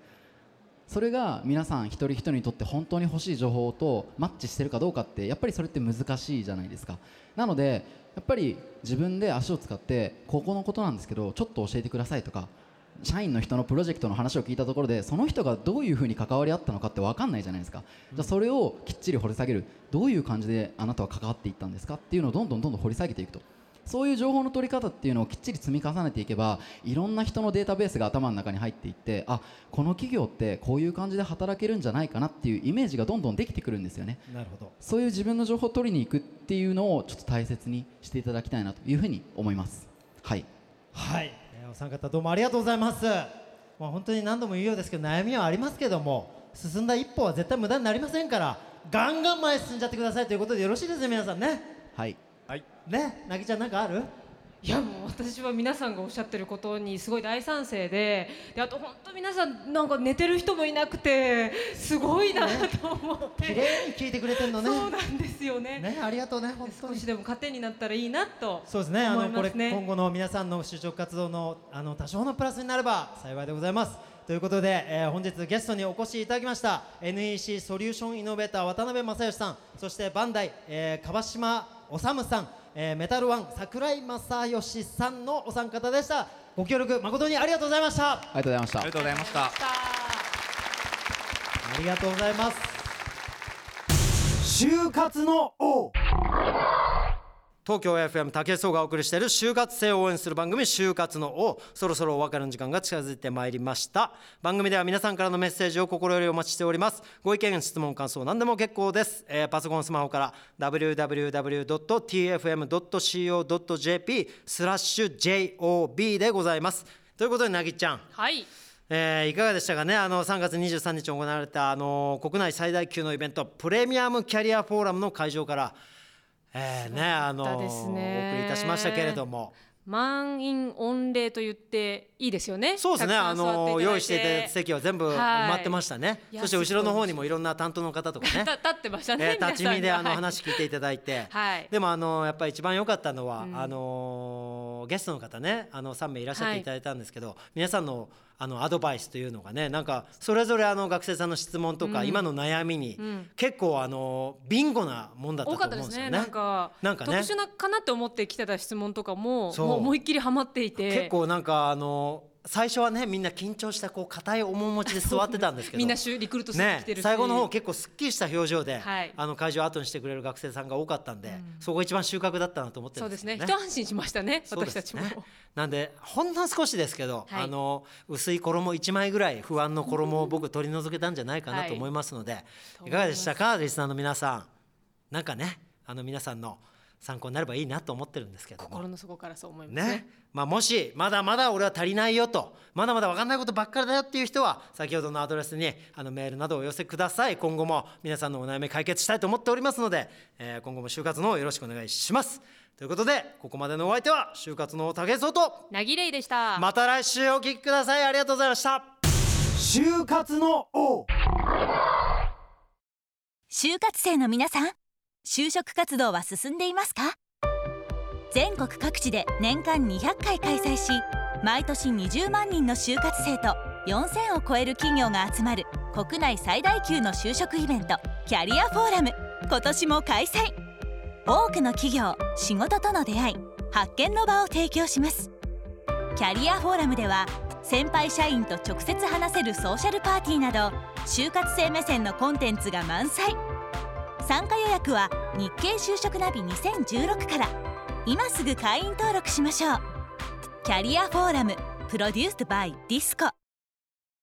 それが皆さん一人一人にとって本当に欲しい情報とマッチしてるかどうかってやっぱりそれって難しいじゃないですか。なのでやっぱり自分で足を使ってここのことなんですけどちょっと教えてくださいとか社員の人のプロジェクトの話を聞いたところでその人がどういうふうに関わり合ったのかって分かんないじゃないですか、じゃあそれをきっちり掘り下げる。どういう感じであなたは関わっていったんですかっていうのをどんどんどんどん掘り下げていくと。そういう情報の取り方っていうのをきっちり積み重ねていけばいろんな人のデータベースが頭の中に入っていってあこの企業ってこういう感じで働けるんじゃないかなっていうイメージがどんどんできてくるんですよね。なるほど。そういう自分の情報を取りに行くっていうのをちょっと大切にしていただきたいなというふうに思います。はい。はい、えーお三方どうもありがとうございます。まあ本当に何度も言うようですけど悩みはありますけども進んだ一歩は絶対無駄になりませんからガンガン前へ進んじゃってくださいということでよろしいですね皆さんね。はいねなぎちゃんなんかある？いやもう私は皆さんがおっしゃってることにすごい大賛成でであと本当皆さんなんか寝てる人もいなくてすごいなと思って、綺麗に聞いてくれてんのね。そうなんですよね。ねありがとうね本当に。少しでも糧になったらいいなとそうですねあ思いのこれ今後の皆さんの就職活動のあの多少のプラスになれば幸いでございます。ということで、えー本日ゲストにお越しいただきました NEC ソリューションイノベーター渡辺正義さん。そしてバンダイ、えー、川島治さん、えーメタルワン桜井正義さんのお三方でした。ご協力誠にありがとうございました。ありがとうございました。ありがとうございました。ありがとうございます。就活の王東京 FM 竹総がお送りしている就活生を応援する番組就活の王。そろそろお別れの時間が近づいてまいりました。番組では皆さんからのメッセージを心よりお待ちしております。ご意見質問感想何でも結構です、えーパソコンスマホから www.tfm.co.jp スラッシュ JOB でございます。ということでなぎちゃん。はい。えーいかがでしたかね？あの3月23日行われたあの国内最大級のイベントプレミアムキャリアフォーラムの会場から、えーねあのお送りいたしましたけれども。満員御礼と言っていいですよね。そうですねあの用意していた席は全部埋まってましたね、そして後ろの方にもいろんな担当の方とかね。た立ってましたね、えー立ち見であの話聞いていただいて、はい。でもあのやっぱり一番良かったのは、あのゲストの方ねあの3名いらっしゃっていただいたんですけど、皆さんのあのアドバイスというのがねなんかそれぞれあの学生さんの質問とか、今の悩みに、結構あのビンゴなもんだったと思うんですすよね。でね。なんかなんかね。特殊なかなって思ってきてた質問とかももう思いっきりハマっていて。結構なんかあの最初はねみんな緊張したこう硬い面持ちで座ってたんですけど。みんなリクルートしてきてるし、最後の方結構すっきりした表情で、はい。あの会場を後にしてくれる学生さんが多かったんで、そこが一番収穫だったなと思ってそうですね。一安心しましたね私たちも、ねなんでほんの少しですけど、はい。あの薄い衣1枚ぐらい不安の衣を僕取り除けたんじゃないかなはい。と思いますので、と思いい、かがでしたかリスナーの皆さん。なんかねあの皆さんの参考になればいいなと思ってるんですけども。心の底からそう思いますね。ね。まあ、もしまだまだ俺は足りないよと。まだまだ分かんないことばっかりだよっていう人は先ほどのアドレスにあのメールなどをお寄せください。今後も皆さんのお悩み解決したいと思っておりますので、えー今後も就活の方よろしくお願いします。ということでここまでのお相手は就活の竹総となぎれいでした。また来週お聞きください。ありがとうございました。就活の王。就活生の皆さん就職活動は進んでいますか？全国各地で年間200回開催し毎年20万人の就活生と4000を超える企業が集まる国内最大級の就職イベントキャリアフォーラム。今年も開催。多くの企業仕事との出会い発見の場を提供します。キャリアフォーラムでは先輩社員と直接話せるソーシャルパーティーなど就活生目線のコンテンツが満載。参加予約は日経就職ナビ2016から。今すぐ会員登録しましょう。キャリアフォーラムプロデュースバイディスコ。